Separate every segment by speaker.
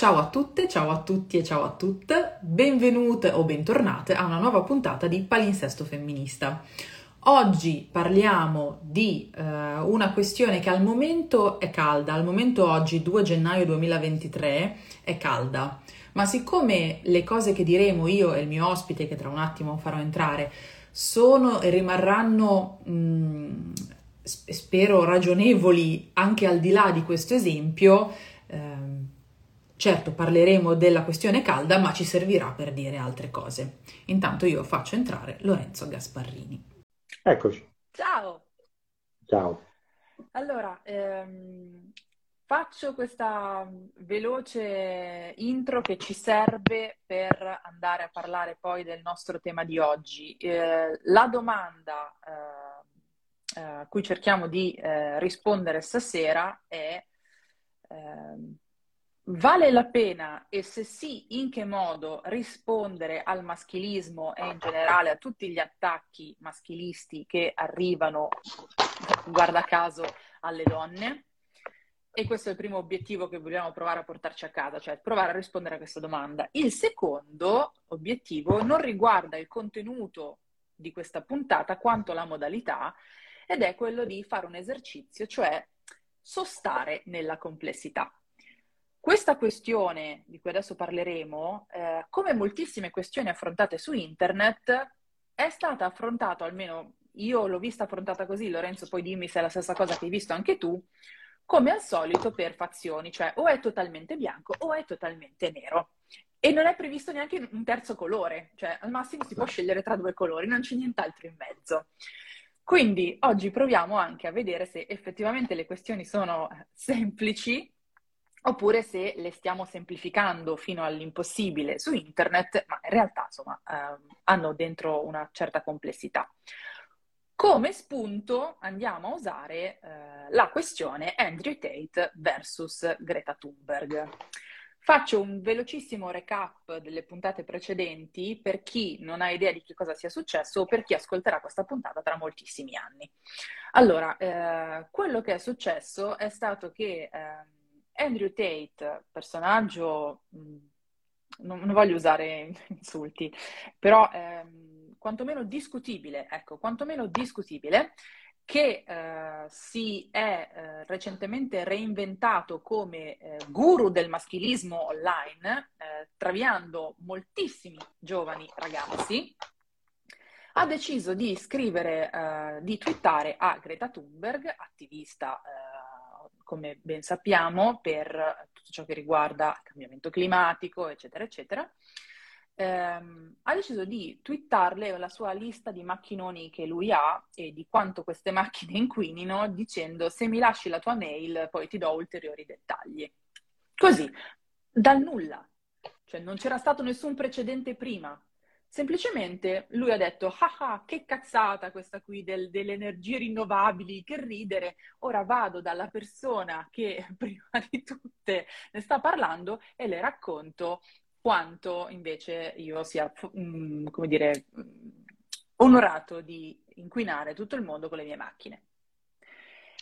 Speaker 1: Ciao a tutte, ciao a tutti e ciao a tutte, benvenute o bentornate a una nuova puntata di Palinsesto Femminista. Oggi parliamo di eh, una questione che al momento è calda, al momento oggi 2 gennaio 2023 è calda, ma siccome le cose che diremo io e il mio ospite che tra un attimo farò entrare sono e rimarranno mh, mm, spero ragionevoli anche al di là di questo esempio, eh, Certo, parleremo della questione calda, ma ci servirà per dire altre cose. Intanto io faccio entrare Lorenzo Gasparrini.
Speaker 2: Eccoci.
Speaker 3: Ciao.
Speaker 2: Ciao.
Speaker 3: Allora, ehm, faccio questa veloce intro che ci serve per andare a parlare poi del nostro tema di oggi. Eh, la domanda eh, a cui cerchiamo di eh, rispondere stasera è ehm, Vale la pena e se sì, in che modo rispondere al maschilismo e in generale a tutti gli attacchi maschilisti che arrivano, guarda caso, alle donne? E questo è il primo obiettivo che vogliamo provare a portarci a casa, cioè provare a rispondere a questa domanda. Il secondo obiettivo non riguarda il contenuto di questa puntata quanto la modalità ed è quello di fare un esercizio, cioè sostare nella complessità. Questa questione di cui adesso parleremo, eh, come moltissime questioni affrontate su internet, è stata affrontata, almeno io l'ho vista affrontata così, Lorenzo poi dimmi se è la stessa cosa che hai visto anche tu, come al solito per fazioni, cioè o è totalmente bianco o è totalmente nero. E non è previsto neanche un terzo colore, cioè al massimo si può scegliere tra due colori, non c'è nient'altro in mezzo. Quindi oggi proviamo anche a vedere se effettivamente le questioni sono semplici oppure se le stiamo semplificando fino all'impossibile su internet, ma in realtà insomma eh, hanno dentro una certa complessità. Come spunto andiamo a usare eh, la questione Andrew Tate versus Greta Thunberg. Faccio un velocissimo recap delle puntate precedenti per chi non ha idea di che cosa sia successo o per chi ascolterà questa puntata tra moltissimi anni. Allora, eh, quello che è successo è stato che eh, Andrew Tate, personaggio, mm, non, non voglio usare insulti, però ehm, quantomeno discutibile, ecco, quantomeno discutibile, che eh, si è eh, recentemente reinventato come eh, guru del maschilismo online, eh, traviando moltissimi giovani ragazzi, ha deciso di scrivere, eh, di twittare a Greta Thunberg, attivista eh, come ben sappiamo, per tutto ciò che riguarda il cambiamento climatico, eccetera, eccetera, ehm, ha deciso di twittarle la sua lista di macchinoni che lui ha e di quanto queste macchine inquinino, dicendo se mi lasci la tua mail poi ti do ulteriori dettagli. Così, dal nulla. Cioè non c'era stato nessun precedente prima. Semplicemente lui ha detto, ah ah, che cazzata questa qui del, delle energie rinnovabili, che ridere, ora vado dalla persona che prima di tutte ne sta parlando e le racconto quanto invece io sia, mm, come dire, mm, onorato di inquinare tutto il mondo con le mie macchine.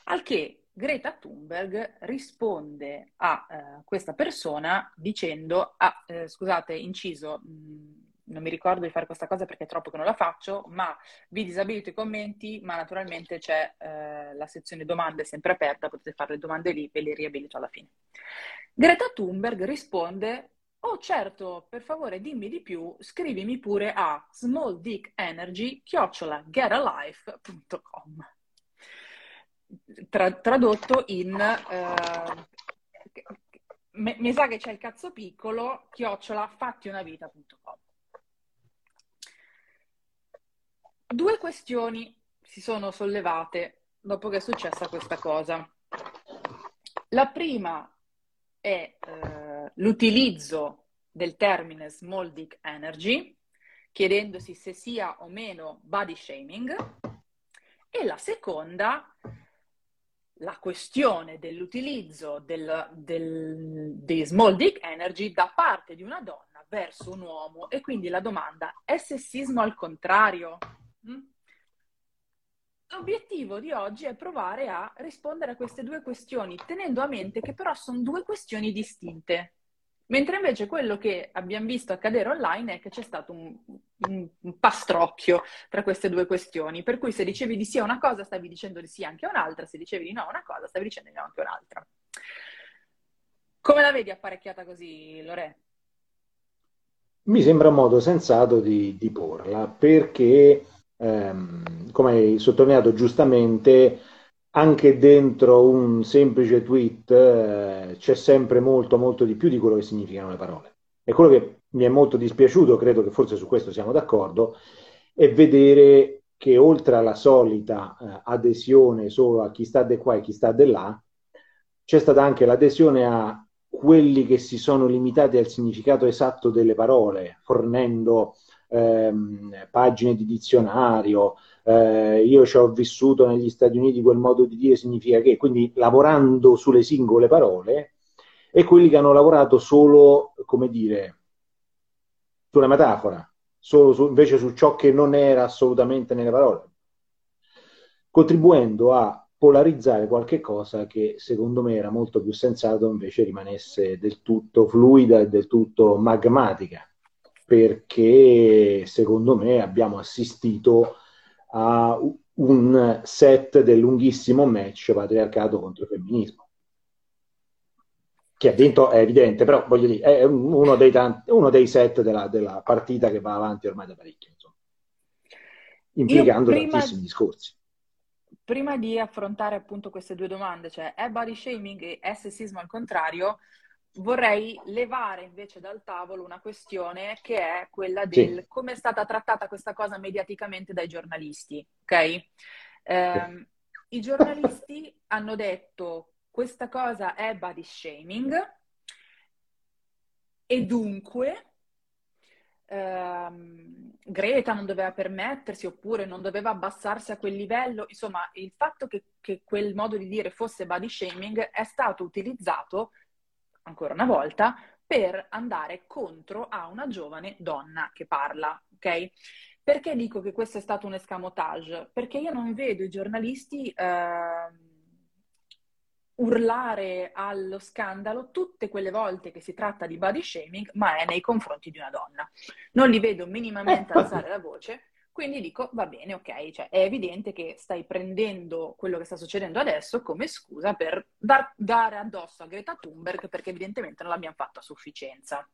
Speaker 3: Al che Greta Thunberg risponde a uh, questa persona dicendo, ah, eh, scusate, inciso, mh, mm, non mi ricordo di fare questa cosa perché è troppo che non la faccio, ma vi disabilito i commenti, ma naturalmente c'è eh, la sezione domande sempre aperta, potete fare le domande lì e le riabilito alla fine. Greta Thunberg risponde, oh certo, per favore dimmi di più, scrivimi pure a smalldickenergy.getalife.com Tra- tradotto in... Eh, mi sa che c'è il cazzo piccolo, chiocciola, fattionavita.com. Due questioni si sono sollevate dopo che è successa questa cosa. La prima è eh, l'utilizzo del termine small dick energy, chiedendosi se sia o meno body shaming, e la seconda, la questione dell'utilizzo del, del, di small dick energy da parte di una donna verso un uomo. E quindi la domanda, è sessismo al contrario? Mm? L'obiettivo di oggi è provare a rispondere a queste due questioni, tenendo a mente che però sono due questioni distinte. Mentre invece quello che abbiamo visto accadere online è che c'è stato un, un, un, pastrocchio tra queste due questioni, per cui se dicevi di sì a una cosa stavi dicendo di sì anche a un'altra, se dicevi di no a una cosa stavi dicendo di no anche a un'altra. Come la vedi apparecchiata così, Lore?
Speaker 2: Mi sembra un modo sensato di, di porla, perché, ehm, come hai sottolineato giustamente, anche dentro un semplice tweet eh, c'è sempre molto, molto di più di quello che significano le parole. E quello che mi è molto dispiaciuto, credo che forse su questo siamo d'accordo, è vedere che oltre alla solita eh, adesione solo a chi sta di qua e chi sta di là, c'è stata anche l'adesione a quelli che si sono limitati al significato esatto delle parole, fornendo ehm, pagine di dizionario, eh, io ci ho vissuto negli Stati Uniti, quel modo di dire significa che, quindi lavorando sulle singole parole, e quelli che hanno lavorato solo, come dire, sulla metafora, solo su, invece su ciò che non era assolutamente nelle parole, contribuendo a polarizzare qualche cosa che secondo me era molto più sensato invece rimanesse del tutto fluida e del tutto magmatica, perché secondo me abbiamo assistito a un set del lunghissimo match patriarcato contro il femminismo. Che ha vinto è evidente, però voglio dire, è uno dei, tanti, uno dei set della, della, partita che va avanti ormai da parecchio, insomma, implicando prima... tantissimi discorsi
Speaker 3: prima di affrontare appunto queste due domande, cioè è body shaming e è sessismo al contrario, vorrei levare invece dal tavolo una questione che è quella del sì. come è stata trattata questa cosa mediaticamente dai giornalisti, ok? Eh, I giornalisti hanno detto questa cosa è body shaming e dunque ehm, Greta non doveva permettersi oppure non doveva abbassarsi a quel livello, insomma il fatto che, che quel modo di dire fosse body shaming è stato utilizzato ancora una volta per andare contro a una giovane donna che parla, ok? Perché dico che questo è stato un escamotage? Perché io non vedo i giornalisti eh, urlare allo scandalo tutte quelle volte che si tratta di body shaming, ma è nei confronti di una donna. Non li vedo minimamente eh, alzare la voce, quindi dico va bene, ok, cioè è evidente che stai prendendo quello che sta succedendo adesso come scusa per dar, dare addosso a Greta Thunberg perché evidentemente non l'abbiamo fatto a sufficienza.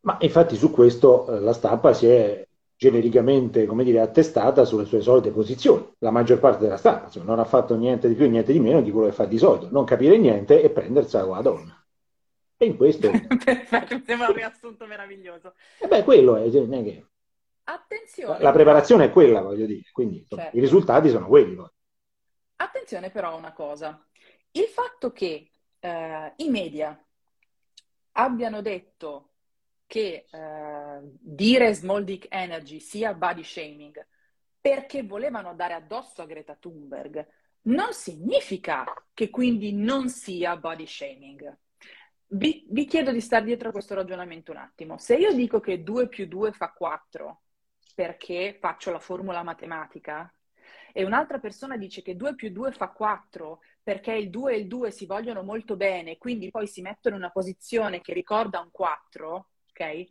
Speaker 2: Ma infatti su questo eh, la stampa si è genericamente, come dire, attestata sulle sue solite posizioni. La maggior parte della stampa insomma, non ha fatto niente di più e niente di meno di quello che fa di solito, non capire niente e prendersela con la donna. E in questo...
Speaker 3: Perfetto, mi sembra un riassunto meraviglioso.
Speaker 2: E beh, quello è... Cioè, non è che...
Speaker 3: Attenzione.
Speaker 2: La preparazione è quella, voglio dire, quindi certo. i risultati sono quelli. Poi.
Speaker 3: Attenzione però a una cosa. Il fatto che eh, i media abbiano detto che eh, dire small dick energy sia body shaming perché volevano dare addosso a Greta Thunberg non significa che quindi non sia body shaming. Vi, vi chiedo di stare dietro a questo ragionamento un attimo. Se io dico che 2 più 2 fa 4 perché faccio la formula matematica e un'altra persona dice che 2 più 2 fa 4 perché il 2 e il 2 si vogliono molto bene, quindi poi si mettono in una posizione che ricorda un 4, ok?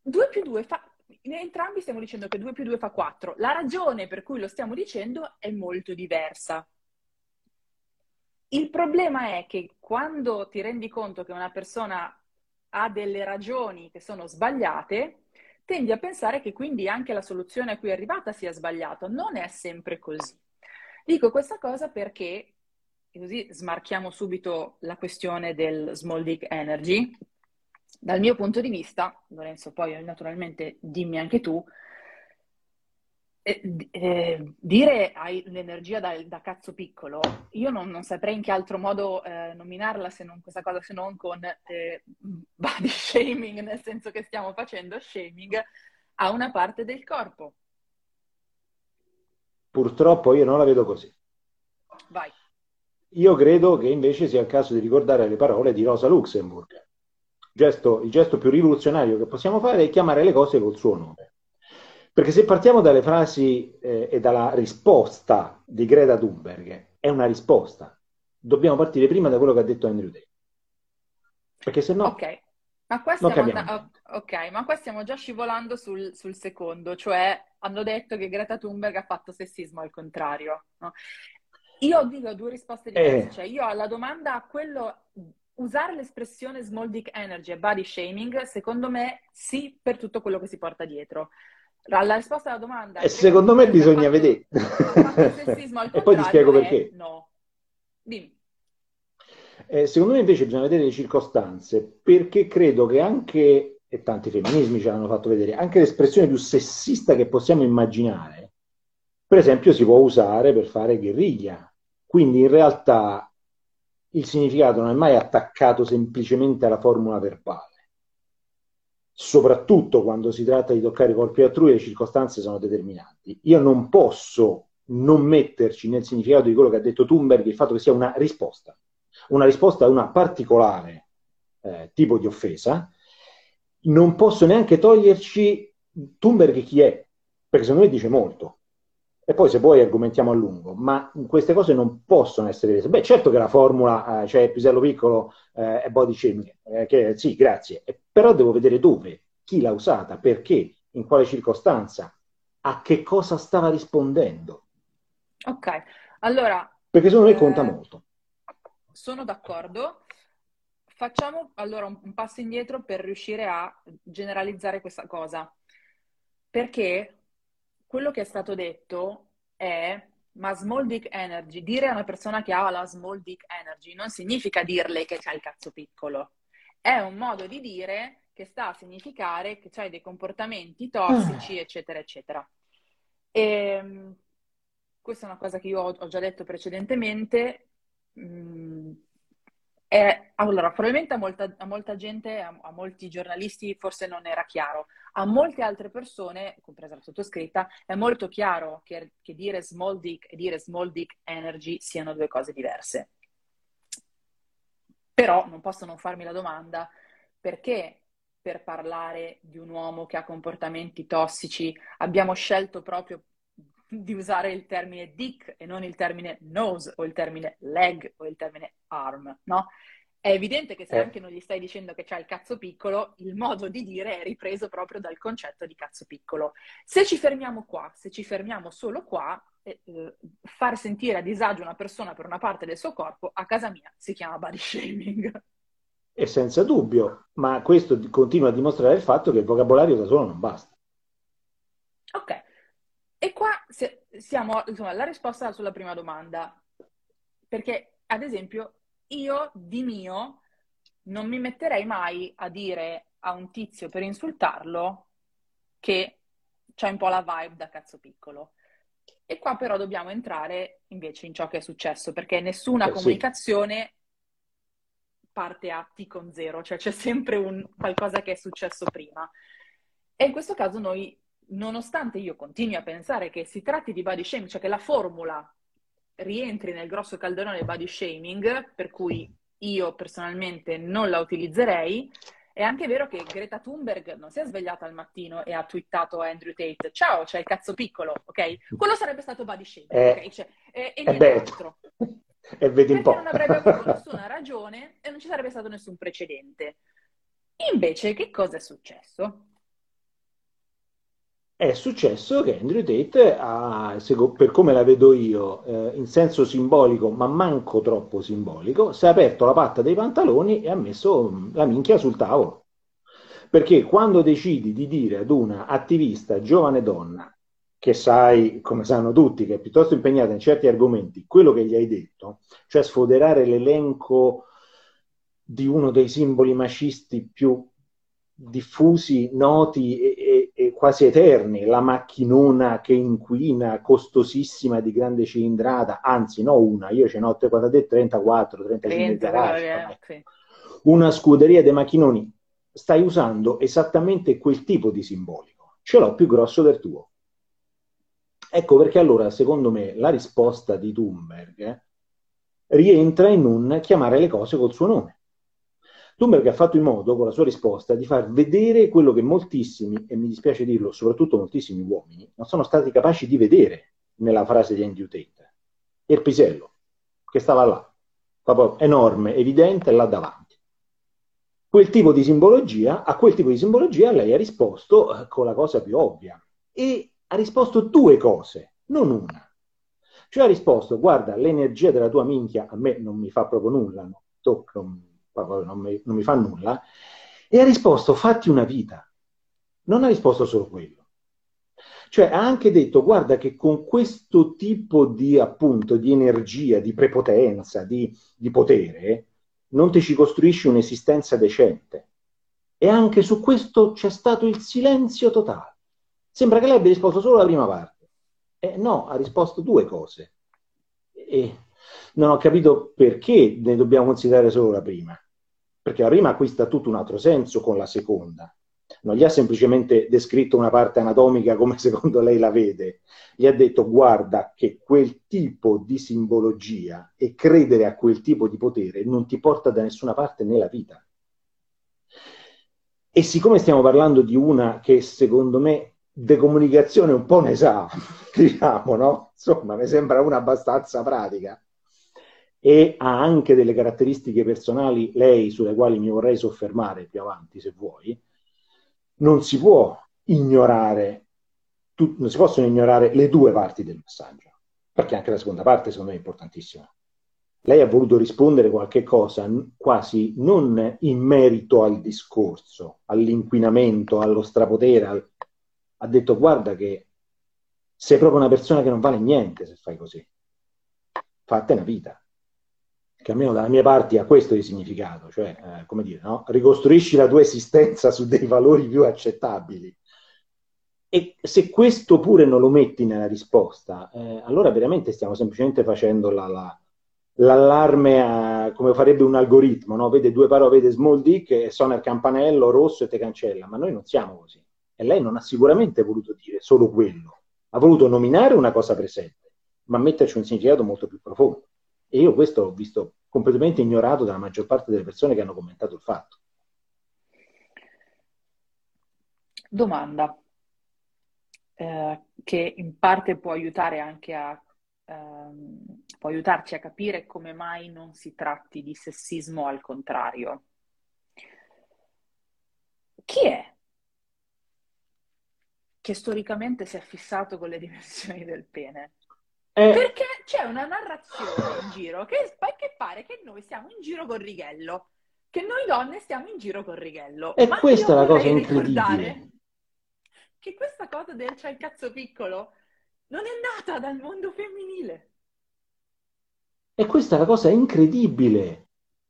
Speaker 3: 2 più 2 fa... Entrambi stiamo dicendo che 2 più 2 fa 4. La ragione per cui lo stiamo dicendo è molto diversa. Il problema è che quando ti rendi conto che una persona ha delle ragioni che sono sbagliate, tendi a pensare che quindi anche la soluzione a cui è arrivata sia sbagliata. Non è sempre così. Dico questa cosa perché, così smarchiamo subito la questione del small dick energy, dal mio punto di vista, Lorenzo, poi naturalmente dimmi anche tu, eh, eh, dire hai l'energia da, da, cazzo piccolo, io non, non, saprei in che altro modo eh, nominarla se non questa cosa, se non con eh, body shaming, nel senso che stiamo facendo shaming a una parte del corpo.
Speaker 2: Purtroppo io non la vedo così.
Speaker 3: Vai.
Speaker 2: Io credo che invece sia il caso di ricordare le parole di Rosa Luxemburg gesto, il gesto più rivoluzionario che possiamo fare è chiamare le cose col suo nome. Perché se partiamo dalle frasi eh, e dalla risposta di Greta Thunberg, è una risposta. Dobbiamo partire prima da quello che ha detto Andrew Tate. Perché se no...
Speaker 3: Ok, ma qua stiamo, and- ok, ma qua stiamo già scivolando sul, sul, secondo, cioè hanno detto che Greta Thunberg ha fatto sessismo al contrario. No? Io dico due risposte diverse, eh. cioè io alla domanda quello usare l'espressione small dick energy e body shaming, secondo me sì per tutto quello che si porta dietro. La risposta alla domanda...
Speaker 2: E secondo me bisogna fatto, vedere. e poi ti spiego perché.
Speaker 3: No. Dimmi.
Speaker 2: Eh, secondo me invece bisogna vedere le circostanze, perché credo che anche, e tanti femminismi ce l'hanno fatto vedere, anche l'espressione più sessista che possiamo immaginare, per esempio si può usare per fare guerriglia. Quindi in realtà il significato non è mai attaccato semplicemente alla formula verbale. Soprattutto quando si tratta di toccare i corpi altrui, le circostanze sono determinanti. Io non posso non metterci nel significato di quello che ha detto Thunberg il fatto che sia una risposta una risposta a una particolare eh, tipo di offesa, non posso neanche toglierci Thunberg chi è, perché secondo me dice molto. E poi se vuoi argomentiamo a lungo, ma queste cose non possono essere rese. Beh, certo che la formula, eh, cioè pisello piccolo eh, è body shaming, eh, che sì, grazie, eh, però devo vedere dove, chi l'ha usata, perché, in quale circostanza, a che cosa stava rispondendo.
Speaker 3: Ok, allora...
Speaker 2: Perché secondo me conta eh, molto.
Speaker 3: Sono d'accordo. Facciamo allora un, un passo indietro per riuscire a generalizzare questa cosa. Perché quello che è stato detto è ma small dick energy, dire a una persona che ha la small dick energy non significa dirle che c'ha il cazzo piccolo. È un modo di dire che sta a significare che c'hai dei comportamenti tossici, ah. eccetera, eccetera. E, ehm, questa è una cosa che io ho, ho già detto precedentemente. Mm, è, allora, probabilmente a molta, a molta gente, a, a, molti giornalisti forse non era chiaro. A molte altre persone, compresa la sottoscritta, è molto chiaro che, che dire small dick e dire small dick energy siano due cose diverse. Però non posso non farmi la domanda perché per parlare di un uomo che ha comportamenti tossici abbiamo scelto proprio di usare il termine dick e non il termine nose o il termine leg o il termine arm, no? È evidente che se eh. anche non gli stai dicendo che c'ha il cazzo piccolo, il modo di dire è ripreso proprio dal concetto di cazzo piccolo. Se ci fermiamo qua, se ci fermiamo solo qua, eh, eh, far sentire a disagio una persona per una parte del suo corpo, a casa mia si chiama body shaming.
Speaker 2: E senza dubbio, ma questo continua a dimostrare il fatto che il vocabolario da solo non basta.
Speaker 3: Ok, e qua siamo, insomma, la risposta sulla prima domanda. Perché, ad esempio, io di mio non mi metterei mai a dire a un tizio per insultarlo che c'è un po' la vibe da cazzo piccolo. E qua però dobbiamo entrare invece in ciò che è successo, perché nessuna eh, comunicazione sì. parte a T con zero, cioè c'è sempre un qualcosa che è successo prima. E in questo caso noi nonostante io continui a pensare che si tratti di body shaming, cioè che la formula rientri nel grosso calderone del body shaming, per cui io personalmente non la utilizzerei, è anche vero che Greta Thunberg non si è svegliata al mattino e ha twittato a Andrew Tate ciao, c'è il cazzo piccolo, ok? Quello sarebbe stato body shaming, eh, ok? Cioè, e, e nient'altro.
Speaker 2: E vedi un po'.
Speaker 3: non avrebbe avuto nessuna ragione e non ci sarebbe stato nessun precedente. Invece, che cosa è successo?
Speaker 2: È successo che Andrew Tate ha, per come la vedo io, eh, in senso simbolico, ma manco troppo simbolico, si è aperto la patta dei pantaloni e ha messo la minchia sul tavolo. Perché quando decidi di dire ad una attivista giovane donna, che sai, come sanno tutti, che è piuttosto impegnata in certi argomenti, quello che gli hai detto, cioè sfoderare l'elenco di uno dei simboli macisti più diffusi, noti e, quasi eterni, la macchinona che inquina, costosissima di grande cilindrata, anzi no una, io ce n'ho 34, 34 35 garage, sì. una scuderia dei macchinoni, stai usando esattamente quel tipo di simbolico, ce l'ho più grosso del tuo. Ecco perché allora, secondo me, la risposta di Thunberg rientra in un chiamare le cose col suo nome. Thunberg ha fatto in modo, con la sua risposta, di far vedere quello che moltissimi, e mi dispiace dirlo, soprattutto moltissimi uomini, non sono stati capaci di vedere nella frase di Andrew Tate. Il pisello, che stava là, proprio enorme, evidente, là davanti. quel tipo di simbologia, a quel tipo di simbologia lei ha risposto eh, con la cosa più ovvia e ha risposto due cose, non una. Cioè ha risposto, guarda, l'energia della tua minchia a me non mi fa proprio nulla, no? Tocca, non, mi, non mi fa nulla, e ha risposto, fatti una vita. Non ha risposto solo quello. Cioè ha anche detto, guarda che con questo tipo di appunto di energia, di prepotenza, di, di potere, non ti ci costruisci un'esistenza decente. E anche su questo c'è stato il silenzio totale. Sembra che lei abbia risposto solo la prima parte. Eh, no, ha risposto due cose. E non ho capito perché ne dobbiamo considerare solo la prima. Perché la prima acquista tutto un altro senso con la seconda non gli ha semplicemente descritto una parte anatomica come secondo lei la vede, gli ha detto guarda che quel tipo di simbologia e credere a quel tipo di potere non ti porta da nessuna parte nella vita. E siccome stiamo parlando di una che secondo me decomunicazione un po' ne sa, diciamo, no? Insomma, mi sembra una abbastanza pratica e ha anche delle caratteristiche personali, lei, sulle quali mi vorrei soffermare più avanti, se vuoi, non si può ignorare, tu, non si possono ignorare le due parti del messaggio, perché anche la seconda parte secondo me è importantissima. Lei ha voluto rispondere qualche cosa quasi non in merito al discorso, all'inquinamento, allo strapotere, al... ha detto guarda che sei proprio una persona che non vale niente se fai così. Fatte una vita che almeno dalla mia parte ha questo di significato, cioè, eh, come dire, no? ricostruisci la tua esistenza su dei valori più accettabili. E se questo pure non lo metti nella risposta, eh, allora veramente stiamo semplicemente facendo la, la, l'allarme a, come farebbe un algoritmo, no? vede due parole, vede small dick e suona il campanello rosso e te cancella, ma noi non siamo così. E lei non ha sicuramente voluto dire solo quello, ha voluto nominare una cosa presente, ma metterci un significato molto più profondo. E io questo l'ho visto completamente ignorato dalla maggior parte delle persone che hanno commentato il fatto.
Speaker 3: Domanda eh, che in parte può aiutare anche a ehm, può aiutarci a capire come mai non si tratti di sessismo al contrario. Chi è che storicamente si è fissato con le dimensioni del pene? Eh, Perché c'è una narrazione in giro che, che pare che noi stiamo in giro con Righello, che noi donne stiamo in giro con Righello.
Speaker 2: E Ma questa è la cosa incredibile.
Speaker 3: Che questa cosa del c'è il cazzo piccolo non è nata dal mondo femminile.
Speaker 2: E questa è la cosa incredibile.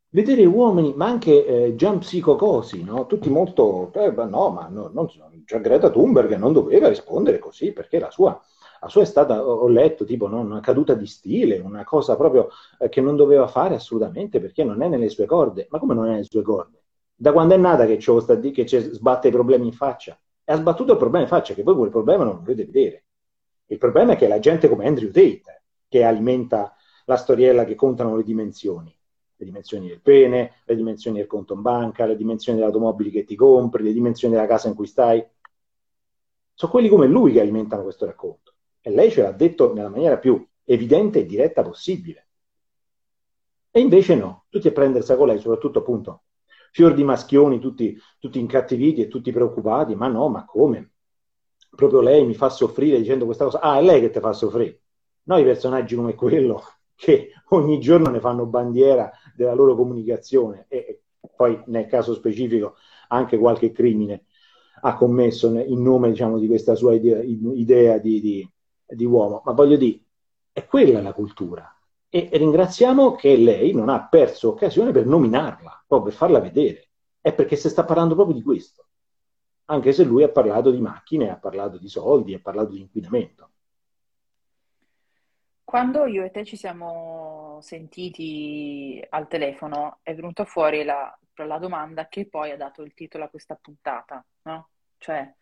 Speaker 2: Vedere uomini, ma anche eh, Gian Psicocosi, no? tutti molto, eh, no, ma no, non, già Greta Thunberg non doveva rispondere così perché la sua sua è stata, ho letto, tipo no? una caduta di stile, una cosa proprio eh, che non doveva fare assolutamente perché non è nelle sue corde. Ma come non è nelle sue corde? Da quando è nata che, sta di, che sbatte i problemi in faccia? E ha sbattuto il problema in faccia, che voi quel problema non lo volete vedere. Il problema è che la gente come Andrew Tate, che alimenta la storiella che contano le dimensioni, le dimensioni del pene, le dimensioni del conto in banca, le dimensioni delle automobili che ti compri, le dimensioni della casa in cui stai. Sono quelli come lui che alimentano questo racconto. E lei ce l'ha detto nella maniera più evidente e diretta possibile. E invece no, tutti a prendersi con lei, soprattutto appunto fior di maschioni, tutti, tutti incattiviti e tutti preoccupati, ma no, ma come? Proprio lei mi fa soffrire dicendo questa cosa. Ah, è lei che ti fa soffrire. Noi personaggi come quello che ogni giorno ne fanno bandiera della loro comunicazione e poi nel caso specifico anche qualche crimine ha commesso in nome diciamo, di questa sua idea, idea di, di, di uomo, ma voglio dire, è quella la cultura. E ringraziamo che lei non ha perso occasione per nominarla, proprio per farla vedere. È perché si sta parlando proprio di questo. Anche se lui ha parlato di macchine, ha parlato di soldi, ha parlato di inquinamento.
Speaker 3: Quando io e te ci siamo sentiti al telefono, è venuta fuori la, la domanda che poi ha dato il titolo a questa puntata, no? Cioè,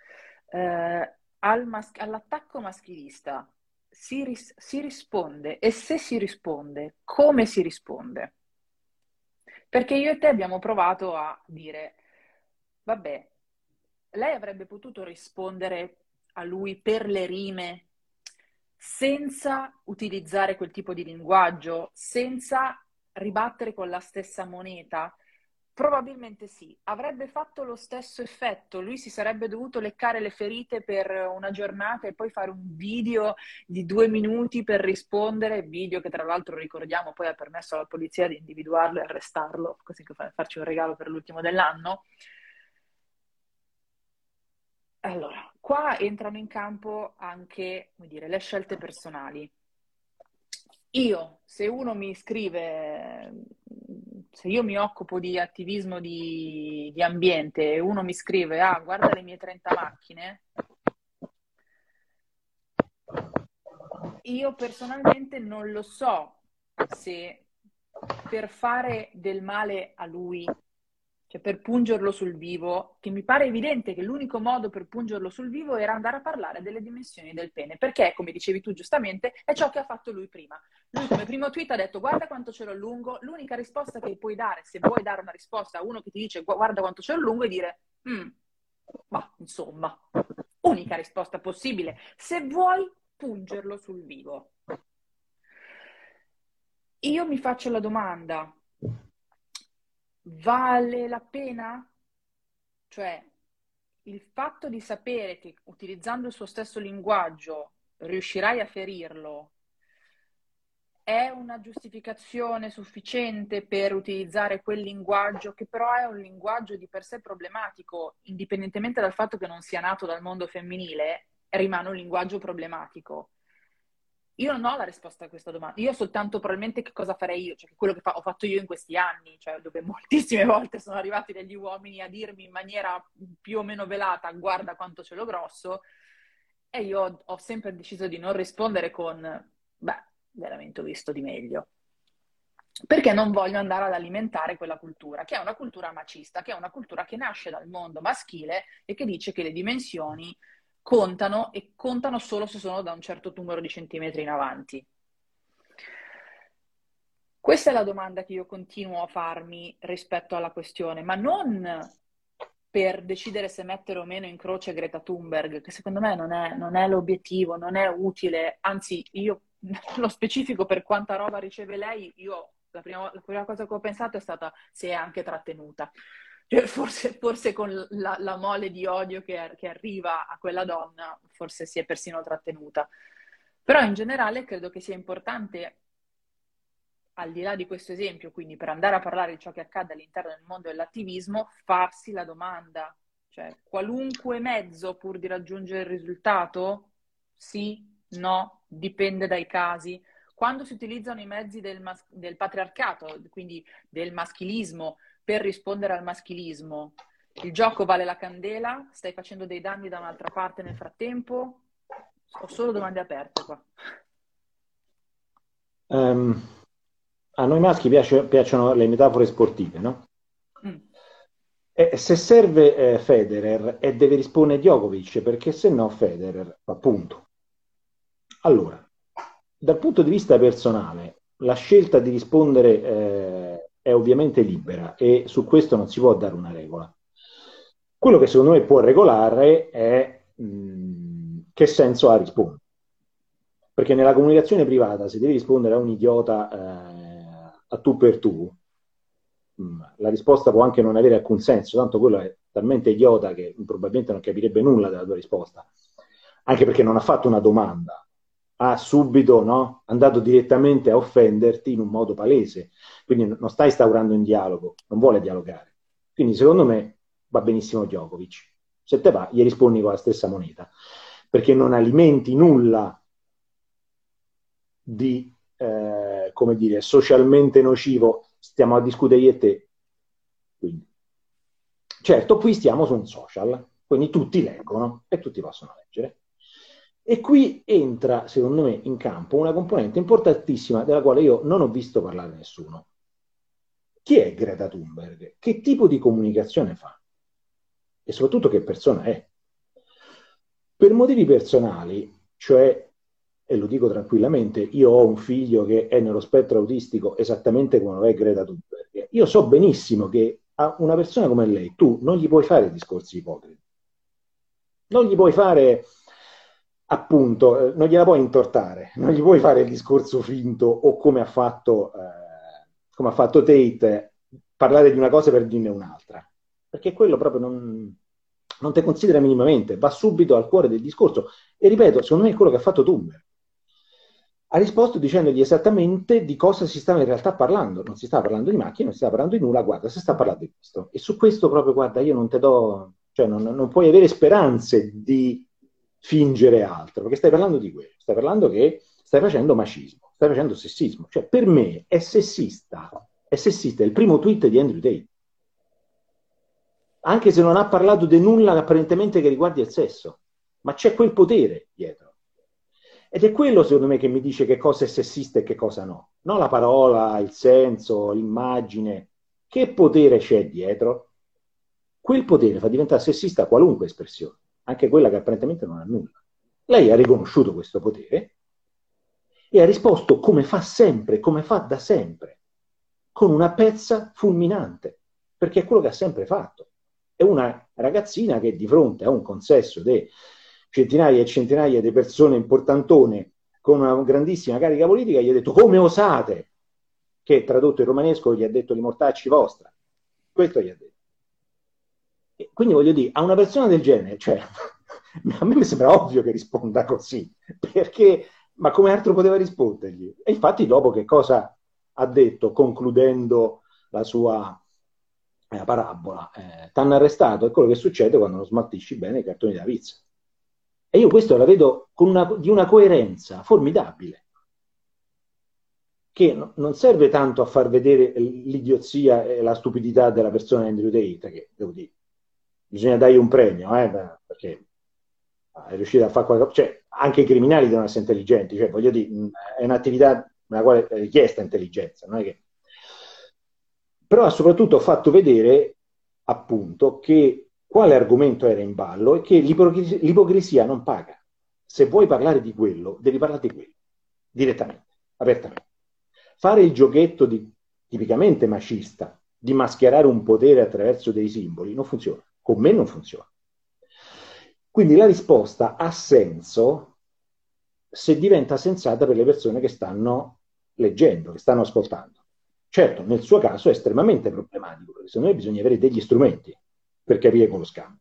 Speaker 3: eh, al mas- all'attacco maschilista si, ris- si risponde e se si risponde, come si risponde? Perché io e te abbiamo provato a dire, vabbè, lei avrebbe potuto rispondere a lui per le rime senza utilizzare quel tipo di linguaggio, senza ribattere con la stessa moneta, Probabilmente sì, avrebbe fatto lo stesso effetto, lui si sarebbe dovuto leccare le ferite per una giornata e poi fare un video di due minuti per rispondere, video che tra l'altro ricordiamo poi ha permesso alla polizia di individuarlo e arrestarlo, così che farci un regalo per l'ultimo dell'anno. Allora, qua entrano in campo anche, dire, le scelte personali. Io, se uno mi scrive se io mi occupo di attivismo di, di ambiente e uno mi scrive, ah, guarda le mie 30 macchine, io personalmente non lo so se per fare del male a lui cioè per pungerlo sul vivo, che mi pare evidente che l'unico modo per pungerlo sul vivo era andare a parlare delle dimensioni del pene, perché, come dicevi tu giustamente, è ciò che ha fatto lui prima. Lui come primo tweet ha detto guarda quanto ce l'ho lungo, l'unica risposta che puoi dare, se vuoi dare una risposta a uno che ti dice guarda quanto ce l'ho lungo, è dire, mm, ma insomma, unica risposta possibile, se vuoi pungerlo sul vivo. Io mi faccio la domanda, vale la pena? Cioè, il fatto di sapere che utilizzando il suo stesso linguaggio riuscirai a ferirlo è una giustificazione sufficiente per utilizzare quel linguaggio che però è un linguaggio di per sé problematico, indipendentemente dal fatto che non sia nato dal mondo femminile, rimane un linguaggio problematico. Io non ho la risposta a questa domanda, io soltanto probabilmente che cosa farei io, cioè quello che fa- ho fatto io in questi anni, cioè dove moltissime volte sono arrivati degli uomini a dirmi in maniera più o meno velata guarda quanto ce l'ho grosso. E io ho, ho sempre deciso di non rispondere con beh, veramente ho visto di meglio. Perché non voglio andare ad alimentare quella cultura, che è una cultura macista, che è una cultura che nasce dal mondo maschile e che dice che le dimensioni contano e contano solo se sono da un certo numero di centimetri in avanti. Questa è la domanda che io continuo a farmi rispetto alla questione, ma non per decidere se mettere o meno in croce Greta Thunberg, che secondo me non è, non è l'obiettivo, non è utile, anzi io lo specifico per quanta roba riceve lei, io la prima, la prima cosa che ho pensato è stata se è anche trattenuta. Forse, forse, con la, la, mole di odio che, che, arriva a quella donna, forse si è persino trattenuta. Però in generale credo che sia importante, al di là di questo esempio, quindi per andare a parlare di ciò che accade all'interno del mondo dell'attivismo, farsi la domanda, cioè qualunque mezzo pur di raggiungere il risultato, sì, no, dipende dai casi. Quando si utilizzano i mezzi del, mas- del patriarcato, quindi del maschilismo, per rispondere al maschilismo. Il gioco vale la candela? Stai facendo dei danni da un'altra parte nel frattempo? Ho solo domande aperte qua.
Speaker 2: Um, a noi maschi piace, piacciono le metafore sportive, no? Mm. E se serve eh, Federer e deve rispondere Djokovic, perché se no Federer, appunto. Allora, dal punto di vista personale, la scelta di rispondere eh, è ovviamente libera e su questo non si può dare una regola. Quello che secondo me può regolare è mh, che senso ha rispondere. Perché nella comunicazione privata, se devi rispondere a un idiota eh, a tu per tu, mh, la risposta può anche non avere alcun senso, tanto quello è talmente idiota che probabilmente non capirebbe nulla della tua risposta, anche perché non ha fatto una domanda, ha subito no, andato direttamente a offenderti in un modo palese. Quindi non sta instaurando un dialogo, non vuole dialogare. Quindi secondo me va benissimo Djokovic. Se te va, gli rispondi con la stessa moneta, perché non alimenti nulla di, eh, come dire, socialmente nocivo. Stiamo a discutere io e te. Quindi. Certo, qui stiamo su un social, quindi tutti leggono e tutti possono leggere. E qui entra, secondo me, in campo una componente importantissima della quale io non ho visto parlare nessuno. Chi è Greta Thunberg? Che tipo di comunicazione fa? E soprattutto che persona è? Per motivi personali, cioè, e lo dico tranquillamente, io ho un figlio che è nello spettro autistico esattamente come lo è Greta Thunberg. Io so benissimo che a una persona come lei tu non gli puoi fare discorsi ipocriti. Non gli puoi fare appunto, eh, non gliela puoi intortare, non gli puoi fare il discorso finto o come ha fatto, eh, come ha fatto Tate, parlare di una cosa per dirne un'altra, perché quello proprio non, non ti considera minimamente, va subito al cuore del discorso. E ripeto, secondo me è quello che ha fatto Thunberg. Ha risposto dicendogli esattamente di cosa si stava in realtà parlando. Non si stava parlando di macchine, non si stava parlando di nulla, guarda, si sta parlando di questo. E su questo proprio, guarda, io non te do, cioè non, non puoi avere speranze di fingere altro, perché stai parlando di quello, stai parlando che stai facendo macismo, stai facendo sessismo. Cioè, per me è sessista, è sessista il primo tweet di Andrew Tate anche se non ha parlato di nulla apparentemente che riguardi il sesso, ma c'è quel potere dietro. Ed è quello, secondo me, che mi dice che cosa è sessista e che cosa no. Non la parola, il senso, l'immagine. Che potere c'è dietro? Quel potere fa diventare sessista qualunque espressione, anche quella che apparentemente non ha nulla. Lei ha riconosciuto questo potere e ha risposto come fa sempre, come fa da sempre, con una pezza fulminante, perché è quello che ha sempre fatto è una ragazzina che di fronte a un consesso di centinaia e centinaia di persone importantone con una grandissima carica politica gli ha detto come osate, che tradotto in romanesco gli ha detto li mortacci vostra. Questo gli ha detto. Quindi voglio dire, a una persona del genere, cioè, a me mi sembra ovvio che risponda così, perché, ma come altro poteva rispondergli? E infatti dopo che cosa ha detto, concludendo la sua una parabola. Eh, T'hanno arrestato, è quello che succede quando non smaltisci bene i cartoni da pizza. E io questo la vedo una, di una coerenza formidabile, che no, non serve tanto a far vedere l'idiozia e la stupidità della persona Andrew Tate, che devo dire, bisogna dargli un premio, eh, perché è riuscito a fare qualcosa, cioè anche i criminali devono essere intelligenti, cioè voglio dire, è un'attività nella quale è richiesta intelligenza, non è che però ha soprattutto fatto vedere appunto che quale argomento era in ballo e che l'ipocrisia, l'ipocrisia non paga. Se vuoi parlare di quello, devi parlare di quello, direttamente, apertamente. Fare il giochetto di, tipicamente macista di mascherare un potere attraverso dei simboli non funziona, con me non funziona. Quindi la risposta ha senso se diventa sensata per le persone che stanno leggendo, che stanno ascoltando. Certo, nel suo caso è estremamente problematico, perché secondo me bisogna avere degli strumenti per capire quello scambio.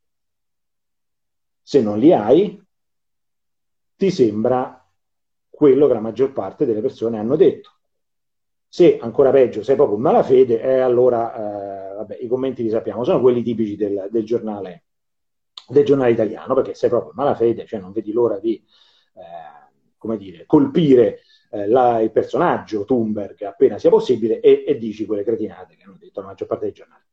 Speaker 2: Se non li hai, ti sembra quello che la maggior parte delle persone hanno detto. Se ancora peggio sei proprio in malafede, eh, allora eh, vabbè, i commenti li sappiamo, sono quelli tipici del, del, giornale, del giornale italiano, perché sei proprio in malafede, cioè non vedi l'ora di eh, come dire, colpire eh, la, il personaggio Thunberg appena sia possibile e, e, dici quelle cretinate che hanno detto la maggior parte dei giornali.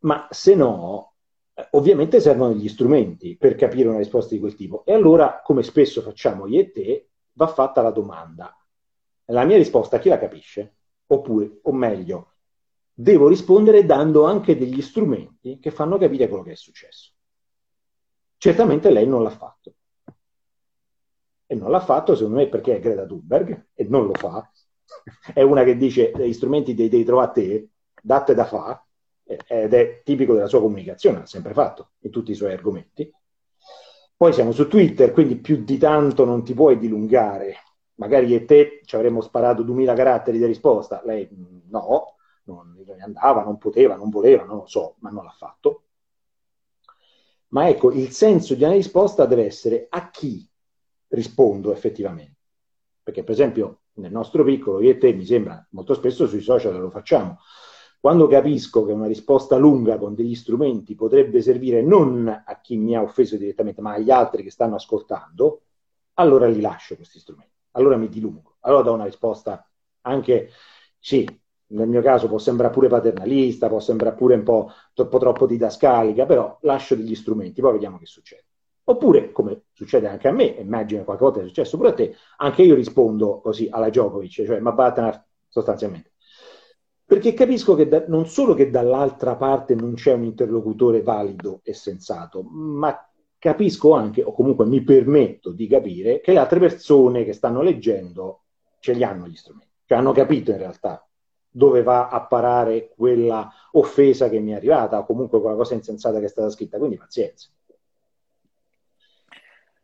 Speaker 2: Ma se no, eh, ovviamente servono degli strumenti per capire una risposta di quel tipo. E allora, come spesso facciamo io e te, va fatta la domanda. La mia risposta chi la capisce? Oppure, o meglio, devo rispondere dando anche degli strumenti che fanno capire quello che è successo. Certamente lei non l'ha fatto. E non l'ha fatto, secondo me, perché è Greta Thunberg e non lo fa. è una che dice gli strumenti dei devi trovare a te, datte da fa, ed è tipico della sua comunicazione, l'ha sempre fatto in tutti i suoi argomenti. Poi siamo su Twitter, quindi più di tanto non ti puoi dilungare. Magari io e te ci avremmo sparato 2000 caratteri di risposta, lei no, non andava, non poteva, non voleva, non lo so, ma non l'ha fatto. Ma ecco, il senso di una risposta deve essere a chi rispondo effettivamente. Perché per esempio nel nostro piccolo, io e te mi sembra molto spesso sui social lo facciamo. Quando capisco che una risposta lunga con degli strumenti potrebbe servire non a chi mi ha offeso direttamente, ma agli altri che stanno ascoltando, allora li lascio questi strumenti. Allora mi dilungo. Allora do una risposta anche, sì, nel mio caso può sembrare pure paternalista, può sembrare pure un po' troppo, troppo didascalica, però lascio degli strumenti, poi vediamo che succede. Oppure, come succede anche a me, immagino qualche volta è successo pure a te, anche io rispondo così alla Djokovic, cioè ma Batner sostanzialmente. Perché capisco che da, non solo che dall'altra parte non c'è un interlocutore valido e sensato, ma capisco anche, o comunque mi permetto di capire, che le altre persone che stanno leggendo ce li hanno gli strumenti, cioè hanno capito in realtà dove va a parare quella offesa che mi è arrivata, o comunque quella cosa insensata che è stata scritta, quindi pazienza.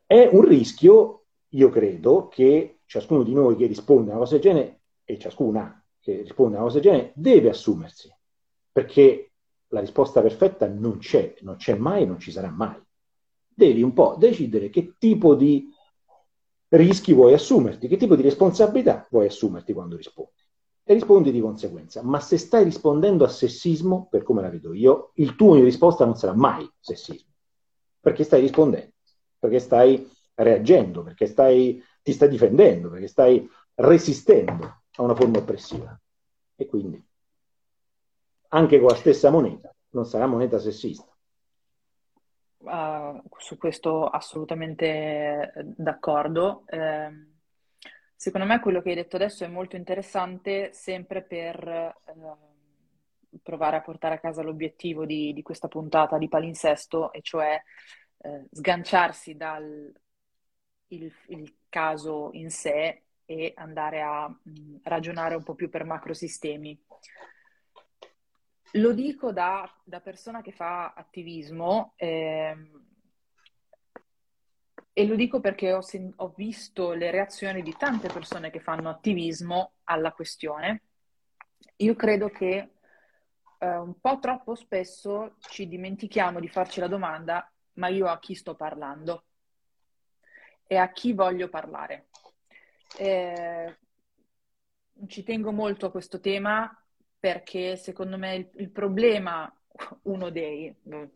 Speaker 2: È un rischio, io credo, che ciascuno di noi che risponde a una cosa del genere, e ciascuna che risponde a una cosa del genere deve assumersi, perché la risposta perfetta non c'è, non c'è mai non ci sarà mai. Devi un po' decidere che tipo di rischi vuoi assumerti, che tipo di responsabilità vuoi assumerti quando rispondi. E rispondi di conseguenza. Ma se stai rispondendo a sessismo, per come la vedo io, il tuo in risposta non sarà mai sessismo, perché stai rispondendo, perché stai reagendo, perché stai, ti stai difendendo, perché stai resistendo a una forma oppressiva. E quindi, anche con la stessa moneta, non sarà moneta sessista.
Speaker 3: Uh, su questo assolutamente eh, d'accordo. Eh, secondo me quello che hai detto adesso è molto interessante sempre per eh, provare a portare a casa l'obiettivo di, di questa puntata di palinsesto, e cioè eh, sganciarsi dal il, il caso in sé e andare a mh, ragionare un po' più per macrosistemi. Lo dico da, da persona che fa attivismo ehm, e lo dico perché ho, sen- ho visto le reazioni di tante persone che fanno attivismo alla questione. Io credo che eh, un po' troppo spesso ci dimentichiamo di farci la domanda, ma io a chi sto parlando e a chi voglio parlare. Eh, ci tengo molto a questo tema perché secondo me il, il problema, uno dei, uno,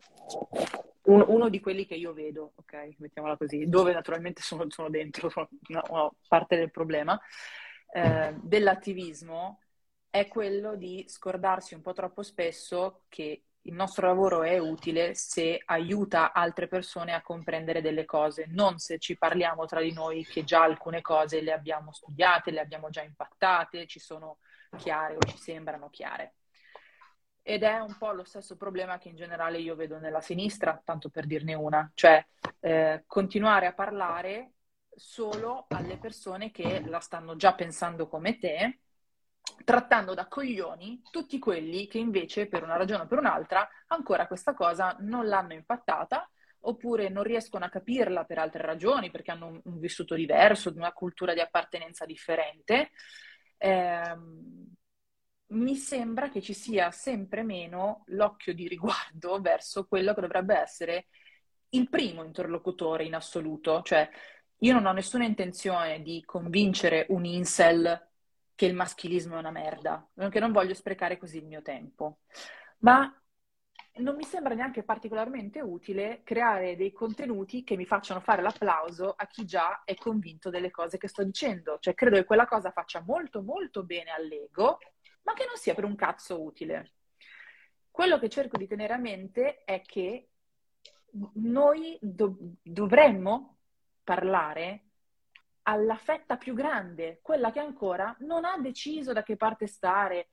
Speaker 3: uno, di quelli che io vedo, ok, mettiamola così, dove naturalmente sono, sono dentro, sono una, parte del problema, eh, dell'attivismo è quello di scordarsi un po' troppo spesso che il nostro lavoro è utile se aiuta altre persone a comprendere delle cose, non se ci parliamo tra di noi che già alcune cose le abbiamo studiate, le abbiamo già impattate, ci sono chiare o ci sembrano chiare. Ed è un po' lo stesso problema che in generale io vedo nella sinistra, tanto per dirne una, cioè eh, continuare a parlare solo alle persone che la stanno già pensando come te trattando da coglioni tutti quelli che invece per una ragione o per un'altra ancora questa cosa non l'hanno impattata oppure non riescono a capirla per altre ragioni perché hanno un, un vissuto diverso, una cultura di appartenenza differente. Eh, mi sembra che ci sia sempre meno l'occhio di riguardo verso quello che dovrebbe essere il primo interlocutore in assoluto, cioè io non ho nessuna intenzione di convincere un incel che il maschilismo è una merda, che non voglio sprecare così il mio tempo. Ma non mi sembra neanche particolarmente utile creare dei contenuti che mi facciano fare l'applauso a chi già è convinto delle cose che sto dicendo. Cioè, credo che quella cosa faccia molto, molto bene all'ego, ma che non sia per un cazzo utile. Quello che cerco di tenere a mente è che noi do- dovremmo parlare alla fetta più grande, quella che ancora non ha deciso da che parte stare,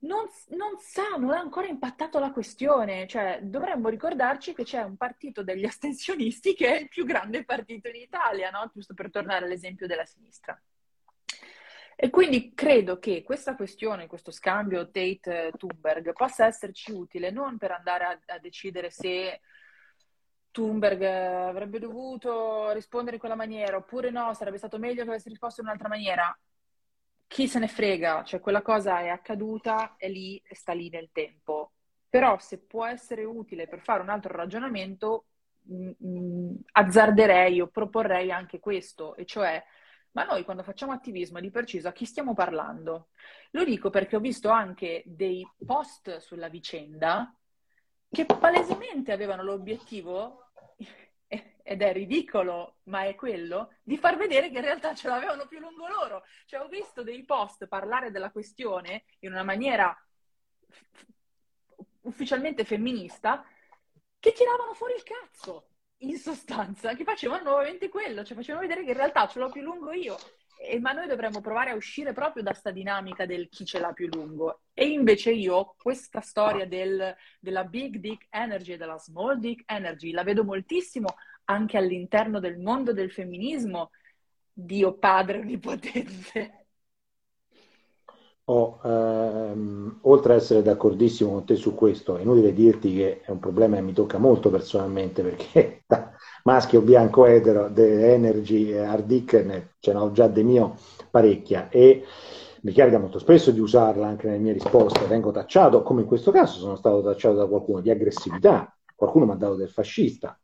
Speaker 3: non, non, sa, non ha ancora impattato la questione. Cioè, dovremmo ricordarci che c'è un partito degli astensionisti che è il più grande partito in Italia, no? giusto per tornare all'esempio della sinistra. E quindi credo che questa questione, questo scambio Tate-Thunberg possa esserci utile non per andare a, a decidere se Thunberg avrebbe dovuto rispondere in quella maniera, oppure no, sarebbe stato meglio che avesse risposto in un'altra maniera. Chi se ne frega, cioè quella cosa è accaduta, è lì e sta lì nel tempo. Però se può essere utile per fare un altro ragionamento, mh, mh, azzarderei o proporrei anche questo, e cioè, ma noi quando facciamo attivismo di preciso a chi stiamo parlando? Lo dico perché ho visto anche dei post sulla vicenda che palesemente avevano l'obiettivo ed è ridicolo, ma è quello, di far vedere che in realtà ce l'avevano più lungo loro. Cioè, ho visto dei post parlare della questione in una maniera ufficialmente femminista che tiravano fuori il cazzo, in sostanza, che facevano nuovamente quello, cioè facevano vedere che in realtà ce l'ho più lungo io. E, ma noi dovremmo provare a uscire proprio da sta dinamica del chi ce l'ha più lungo. E invece io questa storia del, della big dick energy e della small dick energy la vedo moltissimo anche all'interno del mondo del femminismo. Dio padre onnipotente.
Speaker 2: Oh, ehm, oltre ad essere d'accordissimo con te su questo, è inutile dirti che è un problema che mi tocca molto personalmente perché maschio bianco etero, The Energy, Hard Dick, ce n'ho già di mio parecchia e mi capita molto spesso di usarla anche nelle mie risposte, vengo tacciato, come in questo caso sono stato tacciato da qualcuno, di aggressività, qualcuno mi ha dato del fascista.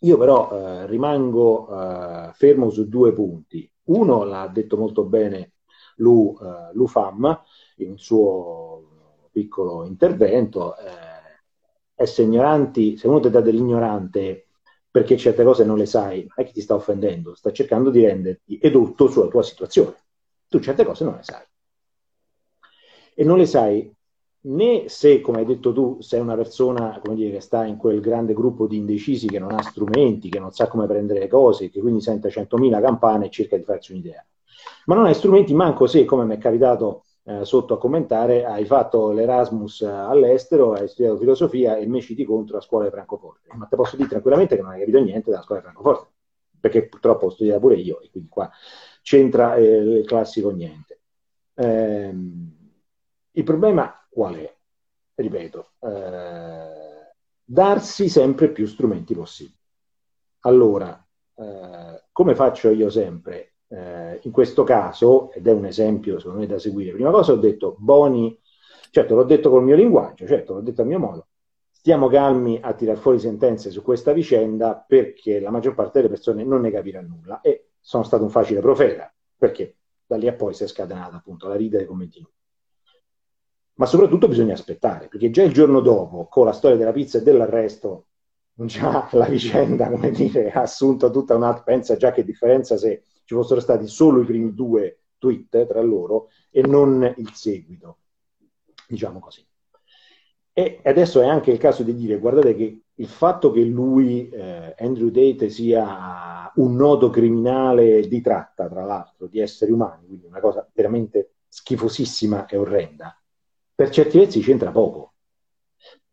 Speaker 2: Io però eh, rimango eh, fermo su due punti. Uno l'ha detto molto bene Lu, eh, Lu Fam in un suo piccolo intervento, eh, essere ignoranti, se uno ti dà dell'ignorante perché certe cose non le sai, non è che ti sta offendendo, sta cercando di renderti edotto sulla tua situazione. Tu certe cose non le sai. E non le sai né se, come hai detto tu, sei una persona dire, che sta in quel grande gruppo di indecisi che non ha strumenti, che non sa come prendere le cose, che quindi sente 100.000 campane e cerca di farsi un'idea. Ma non hai strumenti manco se, come mi è capitato eh, sotto a commentare, hai fatto l'Erasmus all'estero, hai studiato filosofia e mi citi contro a scuola di Francoforte. Ma te posso dire tranquillamente che non hai capito niente dalla scuola di Francoforte, perché purtroppo ho studiato pure io e quindi qua c'entra eh, il classico niente. Eh, il problema qual è? Ripeto, eh, darsi sempre più strumenti possibili. Allora, eh, come faccio io sempre? Eh, in questo caso, ed è un esempio secondo me da seguire, prima cosa ho detto Boni, certo l'ho detto col mio linguaggio, certo l'ho detto a mio modo, stiamo calmi a tirar fuori sentenze su questa vicenda perché la maggior parte delle persone non ne capirà nulla e sono stato un facile profeta perché da lì a poi si è scatenata appunto la ride dei commenti. Ma soprattutto bisogna aspettare, perché già il giorno dopo, con la storia della pizza e dell'arresto, già la vicenda, come dire, ha assunto tutta un'altra, pensa già che differenza se ci fossero stati solo i primi due tweet tra loro e non il seguito, diciamo così. E adesso è anche il caso di dire, guardate che il fatto che lui, eh, Andrew Tate, sia un noto criminale di tratta, tra l'altro, di esseri umani, quindi una cosa veramente schifosissima e orrenda, per certi versi c'entra poco.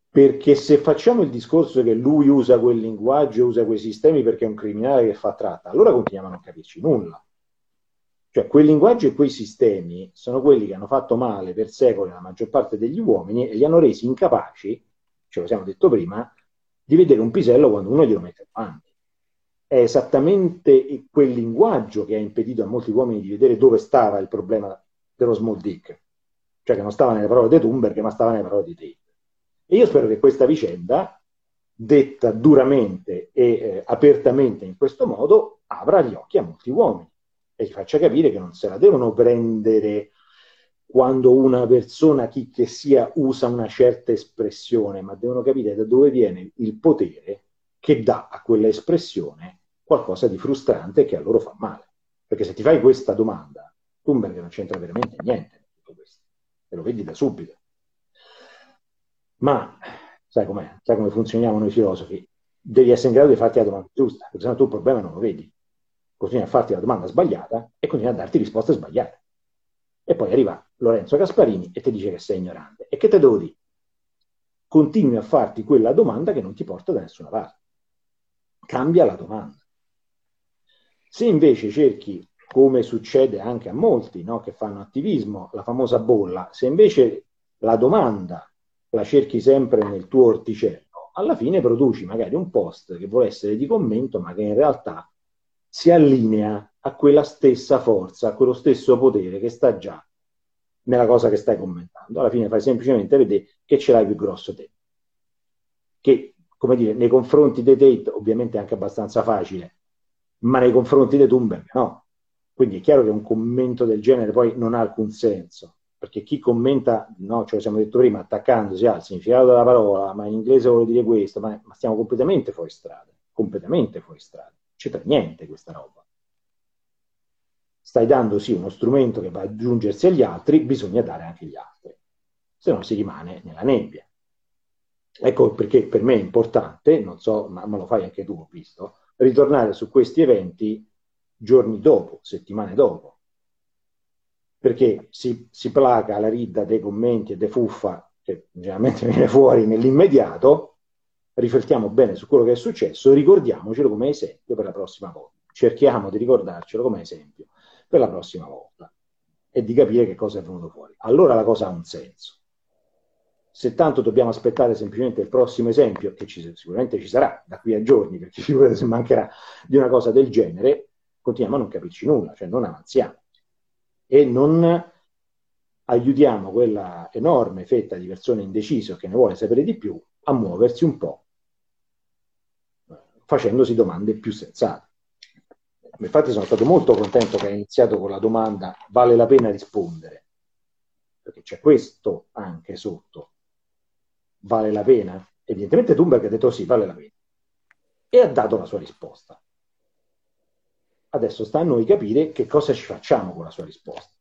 Speaker 2: Perché se facciamo il discorso che lui usa quel linguaggio, usa quei sistemi perché è un criminale che fa tratta, allora continuiamo a non capirci nulla. Cioè, quel linguaggio e quei sistemi sono quelli che hanno fatto male per secoli la maggior parte degli uomini e li hanno resi incapaci, ce lo siamo detto prima, di vedere un pisello quando uno glielo mette davanti. È esattamente quel linguaggio che ha impedito a molti uomini di vedere dove stava il problema dello small dick, cioè che non stava nelle parole di Thunberg, ma stava nelle parole di Tate. E io spero che questa vicenda, detta duramente e eh, apertamente in questo modo, apra gli occhi a molti uomini e gli faccia capire che non se la devono prendere quando una persona, chi che sia, usa una certa espressione, ma devono capire da dove viene il potere che dà a quella espressione qualcosa di frustrante che a loro fa male. Perché se ti fai questa domanda, Thunberg non c'entra veramente niente in tutto questo, lo vedi da subito. Ma sai com'è? Sai come funzioniamo noi filosofi? Devi essere in grado di farti la domanda giusta, perché sennò tu il problema non lo vedi. Continui a farti la domanda sbagliata e continui a darti risposte sbagliate. E poi arriva Lorenzo Gasparini e ti dice che sei ignorante. E che te devo dire? Continui a farti quella domanda che non ti porta da nessuna parte. Cambia la domanda. Se invece cerchi, come succede anche a molti no, che fanno attivismo, la famosa bolla, se invece la domanda la cerchi sempre nel tuo orticello, alla fine produci magari un post che vuole essere di commento, ma che in realtà si allinea a quella stessa forza, a quello stesso potere che sta già nella cosa che stai commentando. Alla fine fai semplicemente vedere che ce l'hai più grosso te. Che, come dire, nei confronti di Tate ovviamente è anche abbastanza facile, ma nei confronti di Thunberg no. Quindi è chiaro che un commento del genere poi non ha alcun senso perché chi commenta, no, ce lo siamo detto prima, attaccandosi al significato della parola, ma in inglese vuole dire questo, ma, ma stiamo completamente fuori strada, completamente fuori strada, non c'entra niente questa roba. Stai dando sì uno strumento che va ad aggiungersi agli altri, bisogna dare anche gli altri, se no si rimane nella nebbia. Ecco perché per me è importante, non so, ma, ma lo fai anche tu, ho visto, ritornare su questi eventi giorni dopo, settimane dopo, perché si, si placa la ridda dei commenti e dei fuffa che generalmente viene fuori nell'immediato, riflettiamo bene su quello che è successo, ricordiamocelo come esempio per la prossima volta. Cerchiamo di ricordarcelo come esempio per la prossima volta e di capire che cosa è venuto fuori. Allora la cosa ha un senso. Se tanto dobbiamo aspettare semplicemente il prossimo esempio, che ci, sicuramente ci sarà da qui a giorni, perché figurate se mancherà di una cosa del genere, continuiamo a non capirci nulla, cioè non avanziamo e non aiutiamo quella enorme fetta di persone indecise o che ne vuole sapere di più a muoversi un po', facendosi domande più sensate. Infatti sono stato molto contento che hai iniziato con la domanda vale la pena rispondere, perché c'è questo anche sotto. Vale la pena? Evidentemente Thunberg ha detto sì, vale la pena. E ha dato la sua risposta. Adesso sta a noi capire che cosa ci facciamo con la sua risposta.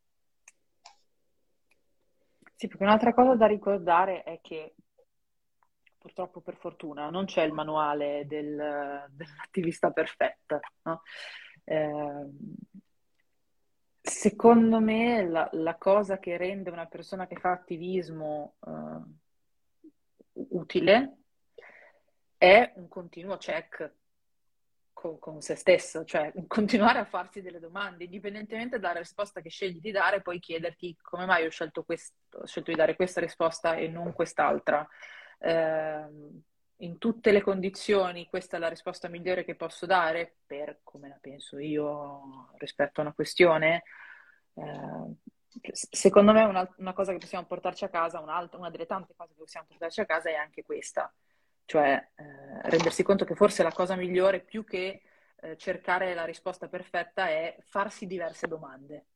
Speaker 3: Sì, perché un'altra cosa da ricordare è che purtroppo per fortuna non c'è il manuale del, dell'attivista perfetta. No? Eh, secondo me la, la, cosa che rende una persona che fa attivismo eh, utile è un continuo check con, con, se stesso, cioè continuare a farsi delle domande, indipendentemente dalla risposta che scegli di dare, poi chiederti come mai ho scelto, questo, ho scelto di dare questa risposta e non quest'altra. Eh, in tutte le condizioni questa è la risposta migliore che posso dare per come la penso io rispetto a una questione. Eh, secondo me una, una, cosa che possiamo portarci a casa, una delle tante cose che possiamo portarci a casa è anche questa, cioè eh, rendersi conto che forse la cosa migliore più che eh, cercare la risposta perfetta è farsi diverse domande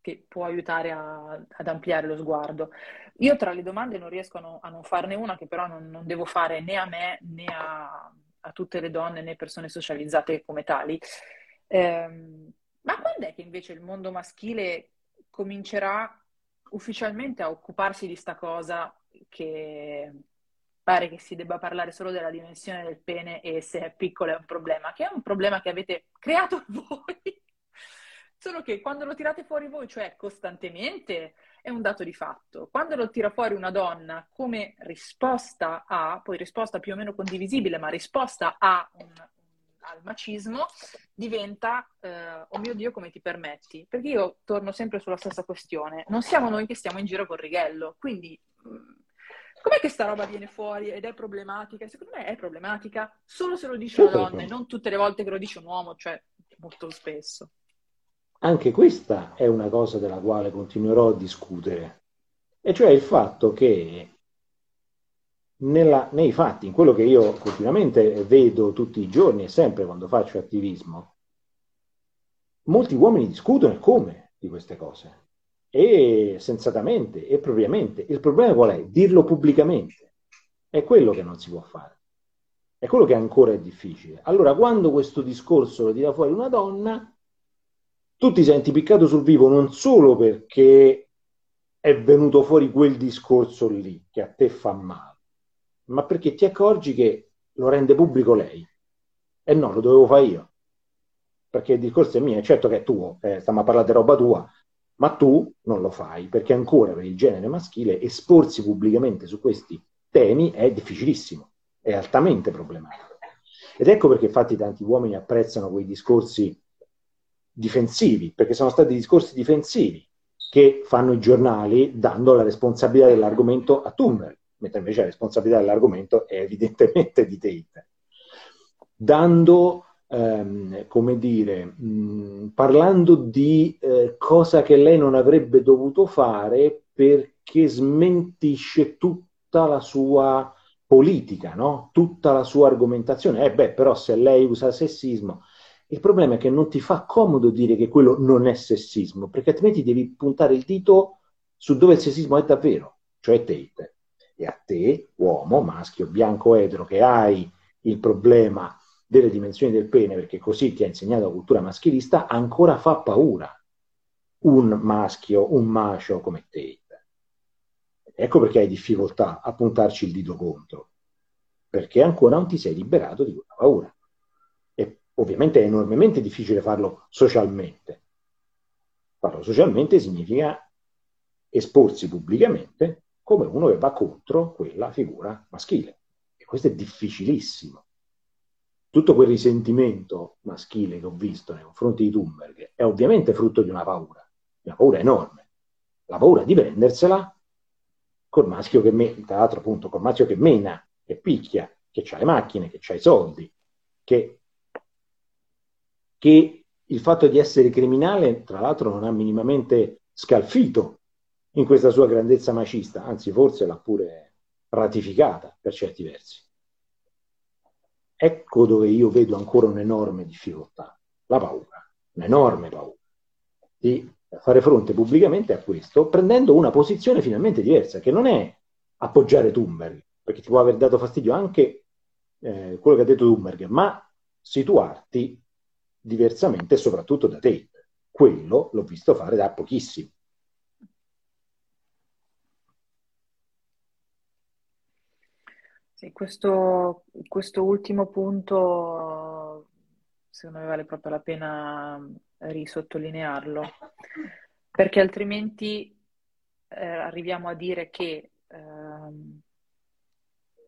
Speaker 3: che può aiutare a, ad ampliare lo sguardo. Io tra le domande non riesco a, no, a non farne una che però non, non, devo fare né a me né a, a, tutte le donne né persone socializzate come tali. Eh, ma quando è che invece il mondo maschile comincerà ufficialmente a occuparsi di sta cosa che pare che si debba parlare solo della dimensione del pene e se è piccolo è un problema, che è un problema che avete creato voi Solo che quando lo tirate fuori voi, cioè costantemente, è un dato di fatto. Quando lo tira fuori una donna come risposta a, poi risposta più o meno condivisibile, ma risposta a un, al macismo, diventa, eh, oh mio Dio, come ti permetti? Perché io torno sempre sulla stessa questione. Non siamo noi che stiamo in giro con righello, quindi... Com'è che sta roba viene fuori ed è problematica? Secondo me è problematica solo se lo dice una donna e non tutte le volte che lo dice un uomo, cioè molto spesso.
Speaker 2: Anche questa è una cosa della quale continuerò a discutere, e cioè il fatto che nella, nei fatti, in quello che io continuamente vedo tutti i giorni e sempre quando faccio attivismo, molti uomini discutono come di queste cose e sensatamente e propriamente. Il problema qual è? Dirlo pubblicamente. È quello che non si può fare. È quello che ancora è difficile. Allora, quando questo discorso lo tira fuori una donna, tu ti senti piccato sul vivo non solo perché è venuto fuori quel discorso lì che a te fa male, ma perché ti accorgi che lo rende pubblico lei. E no, lo dovevo fare io. Perché il discorso è mio, certo che è tuo, eh, stiamo a parlare di roba tua, ma tu non lo fai, perché ancora per il genere maschile esporsi pubblicamente su questi temi è difficilissimo, è altamente problematico. Ed ecco perché infatti tanti uomini apprezzano quei discorsi difensivi, perché sono stati discorsi difensivi che fanno i giornali dando la responsabilità dell'argomento a Thunberg, mentre invece la responsabilità dell'argomento è evidentemente di Tate. Dando, ehm, come dire, mh, parlando di eh, cosa che lei non avrebbe dovuto fare perché smentisce tutta la sua politica, no? tutta la sua argomentazione. Eh beh, però se lei usa sessismo, il problema è che non ti fa comodo dire che quello non è sessismo, perché altrimenti devi puntare il dito su dove il sessismo è davvero, cioè Tate. E a te, uomo, maschio, bianco, etero, che hai il problema delle dimensioni del pene, perché così ti ha insegnato la cultura maschilista, ancora fa paura un maschio, un macio come Tate. Ecco perché hai difficoltà a puntarci il dito contro, perché ancora non ti sei liberato di quella paura. Ovviamente è enormemente difficile farlo socialmente. Farlo socialmente significa esporsi pubblicamente come uno che va contro quella figura maschile. E questo è difficilissimo. Tutto quel risentimento maschile che ho visto nei confronti di Thunberg è ovviamente frutto di una paura, una paura enorme. La paura di prendersela col maschio che mena, tra l'altro appunto col maschio che mena, che picchia, che ha le macchine, che ha i soldi, che che il fatto di essere criminale, tra l'altro, non ha minimamente scalfito in questa sua grandezza macista, anzi forse l'ha pure ratificata per certi versi. Ecco dove io vedo ancora un'enorme difficoltà, la paura, un'enorme paura di fare fronte pubblicamente a questo, prendendo una posizione finalmente diversa, che non è appoggiare Thunberg, perché ti può aver dato fastidio anche eh, quello che ha detto Thunberg, ma situarti diversamente, soprattutto da te. Quello l'ho visto fare da pochissimo.
Speaker 3: Sì, questo, questo ultimo punto secondo me vale proprio la pena risottolinearlo, perché altrimenti eh, arriviamo a dire che eh,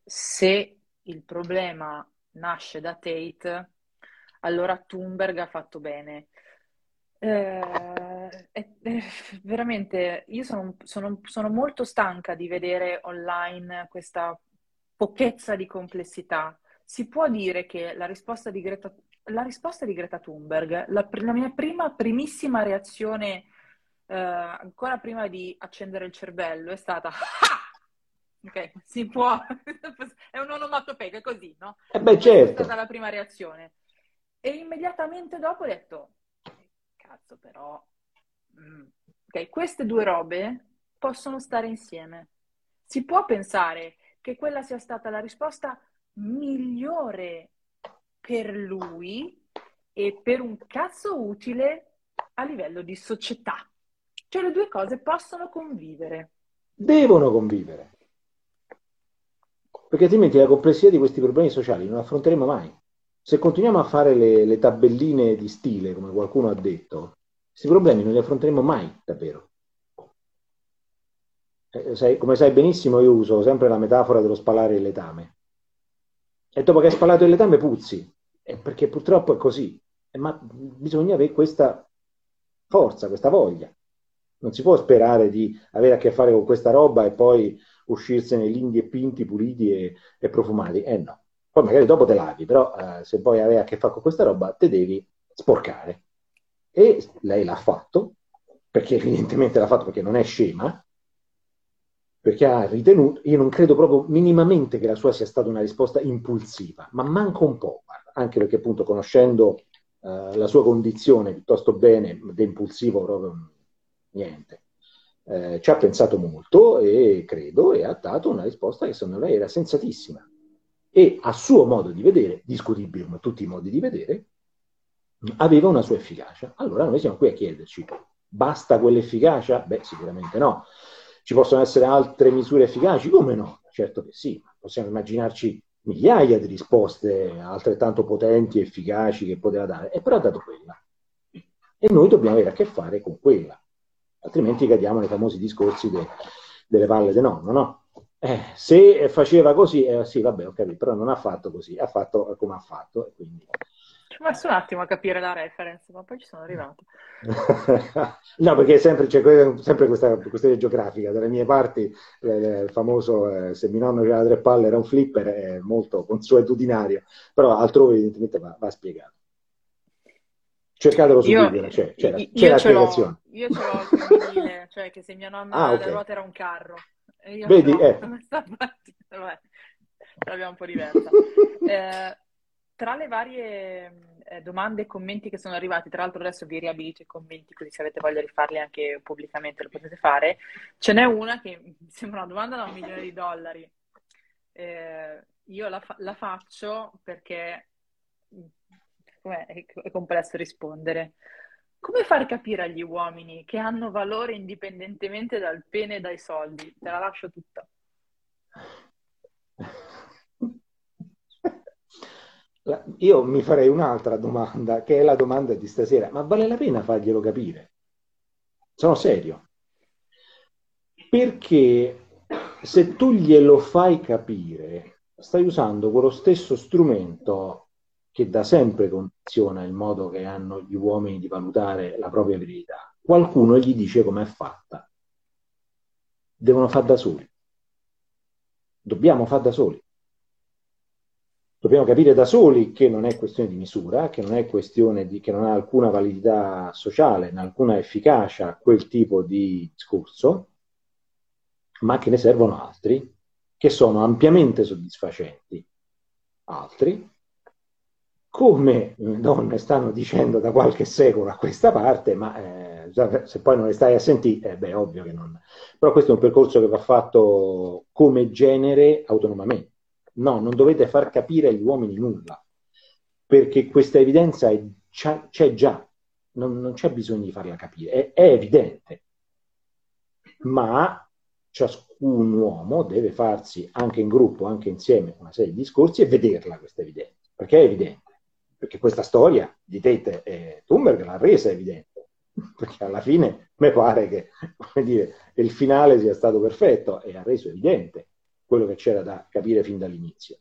Speaker 3: se il problema nasce da Tate, allora Thunberg ha fatto bene. Eh, è veramente, io sono, sono, sono, molto stanca di vedere online questa pochezza di complessità. Si può dire che la risposta di Greta, la risposta di Greta Thunberg, la, la mia prima, primissima reazione, eh, ancora prima di accendere il cervello, è stata ah! Ok, si può, è un onomatopeico, è così, no?
Speaker 2: Eh beh, certo.
Speaker 3: È stata la prima reazione. E immediatamente dopo ho detto, cazzo però, mm. ok, queste due robe possono stare insieme. Si può pensare che quella sia stata la risposta migliore per lui e per un cazzo utile a livello di società. Cioè le due cose possono convivere.
Speaker 2: Devono convivere. Perché altrimenti la complessità di questi problemi sociali non affronteremo mai. Se continuiamo a fare le, le tabelline di stile, come qualcuno ha detto, questi problemi non li affronteremo mai davvero. Eh, sai, come sai benissimo, io uso sempre la metafora dello spalare il letame. E dopo che hai spalato il letame puzzi, eh, perché purtroppo è così. Eh, ma bisogna avere questa forza, questa voglia. Non si può sperare di avere a che fare con questa roba e poi uscirsene linghi e pinti, puliti e, e profumati. Eh no. Poi magari dopo te lavi, però eh, se poi avere a che fare con questa roba te devi sporcare. E lei l'ha fatto, perché evidentemente l'ha fatto perché non è scema, perché ha ritenuto, io non credo proprio minimamente che la sua sia stata una risposta impulsiva, ma manca un po', anche perché appunto conoscendo uh, la sua condizione piuttosto bene, di impulsivo proprio niente, eh, ci ha pensato molto e credo e ha dato una risposta che secondo me era sensatissima e a suo modo di vedere, discutibile come tutti i modi di vedere, aveva una sua efficacia. Allora noi siamo qui a chiederci, basta quell'efficacia? Beh, sicuramente no. Ci possono essere altre misure efficaci? Come no? Certo che sì, possiamo immaginarci migliaia di risposte altrettanto potenti e efficaci che poteva dare, e però ha dato quella. E noi dobbiamo avere a che fare con quella, altrimenti cadiamo nei famosi discorsi de, delle palle de nonno, no? Eh, se faceva così, eh, sì, vabbè, ho capito, però non ha fatto così, ha fatto come ha fatto, quindi
Speaker 3: ci ho messo un attimo a capire la reference, ma poi ci sono arrivato.
Speaker 2: no, perché sempre, c'è sempre questa questione geografica. Dalle mie parti, eh, il famoso eh, se mio nonno aveva tre palle era un flipper, è molto consuetudinario, però altrove evidentemente va, va spiegato. Cercatelo su io, Google, c'è, c'è, io, c'è la spiegazione.
Speaker 3: Io ce l'ho il femminile, cioè che se mia nonna ah, okay. ruota era un carro.
Speaker 2: Vedi, eh.
Speaker 3: Vabbè, l'abbiamo un po' diversa. Eh, tra le varie eh, domande e commenti che sono arrivati, tra l'altro adesso vi riabilito i commenti, così se avete voglia di farli anche pubblicamente lo potete fare, ce n'è una che mi sembra una domanda da un milione di dollari. Eh, io la, fa- la, faccio perché com'è? È, è complesso rispondere. Come far capire agli uomini che hanno valore indipendentemente dal pene e dai soldi? Te la lascio tutta.
Speaker 2: Io mi farei un'altra domanda, che è la domanda di stasera, ma vale la pena farglielo capire? Sono serio. Perché se tu glielo fai capire, stai usando quello stesso strumento che da sempre condiziona il modo che hanno gli uomini di valutare la propria verità. Qualcuno gli dice com'è fatta. Devono far da soli. Dobbiamo far da soli dobbiamo capire da soli che non è questione di misura, che non è questione di, che non ha alcuna validità sociale, alcuna efficacia quel tipo di discorso, ma che ne servono altri che sono ampiamente soddisfacenti. Altri, come le donne stanno dicendo da qualche secolo a questa parte, ma eh, se poi non le stai a sentire, eh, beh, ovvio che non. Però questo è un percorso che va fatto come genere autonomamente. No, non dovete far capire agli uomini nulla, perché questa evidenza è, c'è già, non, non, c'è bisogno di farla capire, è, è evidente. Ma ciascun uomo deve farsi anche in gruppo, anche insieme, una serie di discorsi e vederla questa evidenza, perché è evidente, perché questa storia di Tate e Thunberg l'ha resa evidente, perché alla fine mi pare che dire, il finale sia stato perfetto e ha reso evidente quello che c'era da capire fin dall'inizio,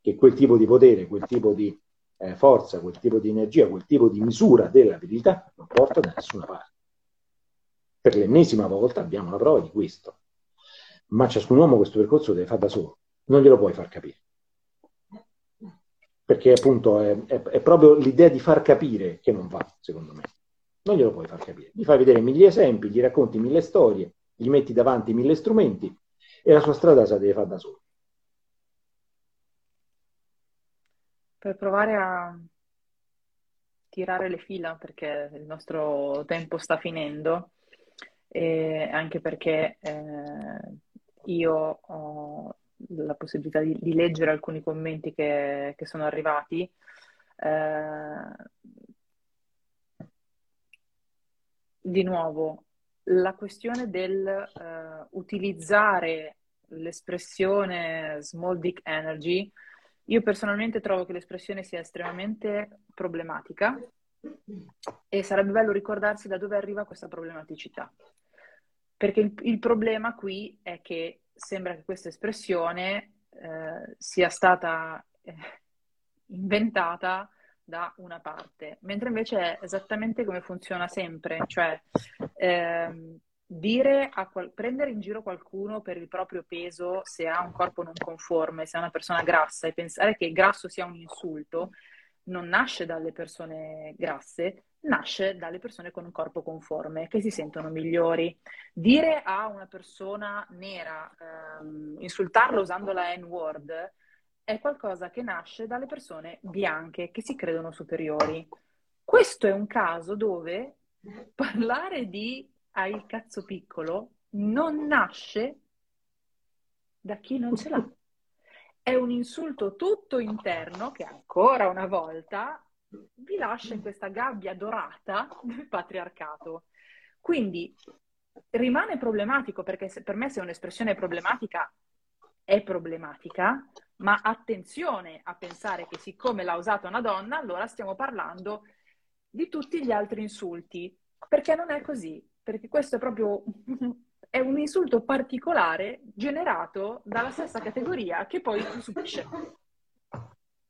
Speaker 2: che quel tipo di potere, quel tipo di eh, forza, quel tipo di energia, quel tipo di misura della verità non porta da nessuna parte. Per l'ennesima volta abbiamo la prova di questo ma ciascun uomo questo percorso deve fare da solo, non glielo puoi far capire. Perché appunto è, è, è proprio l'idea di far capire che non va, secondo me. Non glielo puoi far capire. Gli fai vedere mille esempi, gli racconti mille storie, gli metti davanti mille strumenti e la sua strada se la deve fare da solo.
Speaker 3: Per provare a tirare le fila, perché il nostro tempo sta finendo, e anche perché eh, io ho la possibilità di, di leggere alcuni commenti che, che sono arrivati. Eh, di nuovo, la questione del uh, utilizzare l'espressione small dick energy, io personalmente trovo che l'espressione sia estremamente problematica e sarebbe bello ricordarsi da dove arriva questa problematicità. Perché il, il problema qui è che sembra che questa espressione eh, sia stata eh, inventata da una parte, mentre invece è esattamente come funziona sempre, cioè ehm, dire a qual- prendere in giro qualcuno per il proprio peso se ha un corpo non conforme, se è una persona grassa e pensare che grasso sia un insulto, non nasce dalle persone grasse, nasce dalle persone con un corpo conforme, che si sentono migliori. Dire a una persona nera, ehm, insultarla usando la N-word, è qualcosa che nasce dalle persone bianche che si credono superiori. Questo è un caso dove parlare di hai il cazzo piccolo non nasce da chi non ce l'ha. È un insulto tutto interno che ancora una volta vi lascia in questa gabbia dorata del patriarcato. Quindi rimane problematico perché se, per me se un'espressione problematica è problematica, ma attenzione a pensare che siccome l'ha usata una donna, allora stiamo parlando di tutti gli altri insulti, perché non è così, perché questo è proprio è un insulto particolare generato dalla stessa categoria che poi subisce.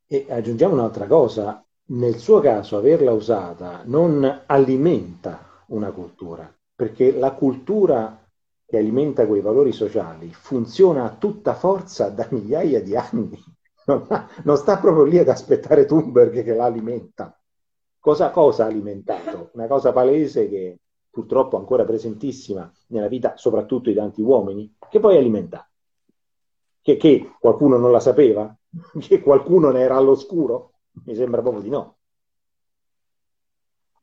Speaker 2: E aggiungiamo un'altra cosa, nel suo caso averla usata non alimenta una cultura, perché la cultura che alimenta quei valori sociali funziona a tutta forza da migliaia di anni. Non, sta proprio lì ad aspettare Thunberg che la alimenta. Cosa, cosa ha alimentato? Una cosa palese che purtroppo ancora presentissima nella vita soprattutto di tanti uomini, che poi alimenta. Che, che qualcuno non la sapeva? Che qualcuno ne era all'oscuro? Mi sembra proprio di no.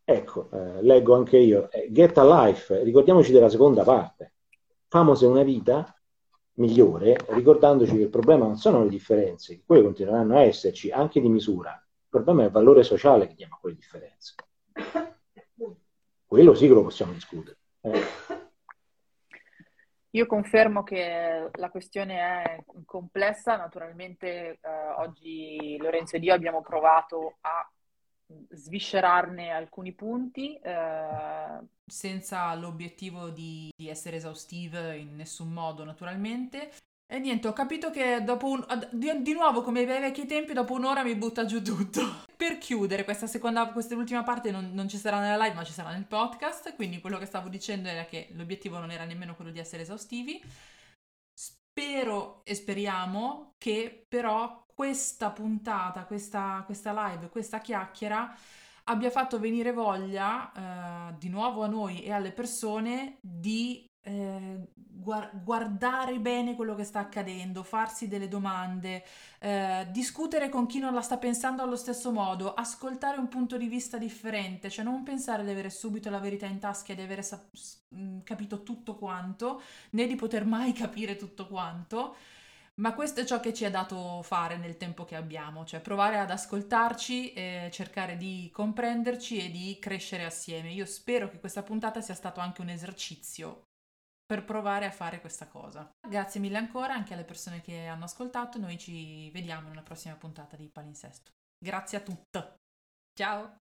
Speaker 2: Ecco, eh, leggo anche io, eh, Get a Life, ricordiamoci della seconda parte. Famose una vita migliore, ricordandoci che il problema non sono le differenze, quelle continueranno a esserci anche di misura. Problema è il valore sociale che diamo a quelle differenze. Quello sì che lo possiamo discutere. Eh.
Speaker 3: Io confermo che la questione è complessa, naturalmente eh, oggi Lorenzo ed io abbiamo provato a sviscerarne alcuni punti. Eh...
Speaker 1: Senza l'obiettivo di, di, essere esaustive in nessun modo, naturalmente. E niente, ho capito che dopo un... di, di nuovo, come ai vecchi tempi, dopo un'ora mi butta giù tutto. per chiudere, questa seconda, questa ultima parte non, non, ci sarà nella live, ma ci sarà nel podcast. Quindi quello che stavo dicendo era che l'obiettivo non era nemmeno quello di essere esaustivi. Spero e speriamo che però questa puntata, questa, questa live, questa chiacchiera abbia fatto venire voglia eh, di nuovo a noi e alle persone di
Speaker 3: eh, guardare bene quello che sta accadendo, farsi delle domande, eh, discutere con chi non la sta pensando allo stesso modo, ascoltare un punto di vista differente, cioè non pensare di avere subito la verità in tasca e di avere sa- mm, capito tutto quanto, né di poter mai capire tutto quanto. Ma questo è ciò che ci è dato fare nel tempo che abbiamo, cioè provare ad ascoltarci, eh, cercare di comprenderci e di crescere assieme. Io spero che questa puntata sia stato anche un esercizio per provare a fare questa cosa. Grazie mille ancora anche alle persone che hanno ascoltato, noi ci vediamo in una prossima puntata di Palinsesto. Grazie a tutte. Ciao!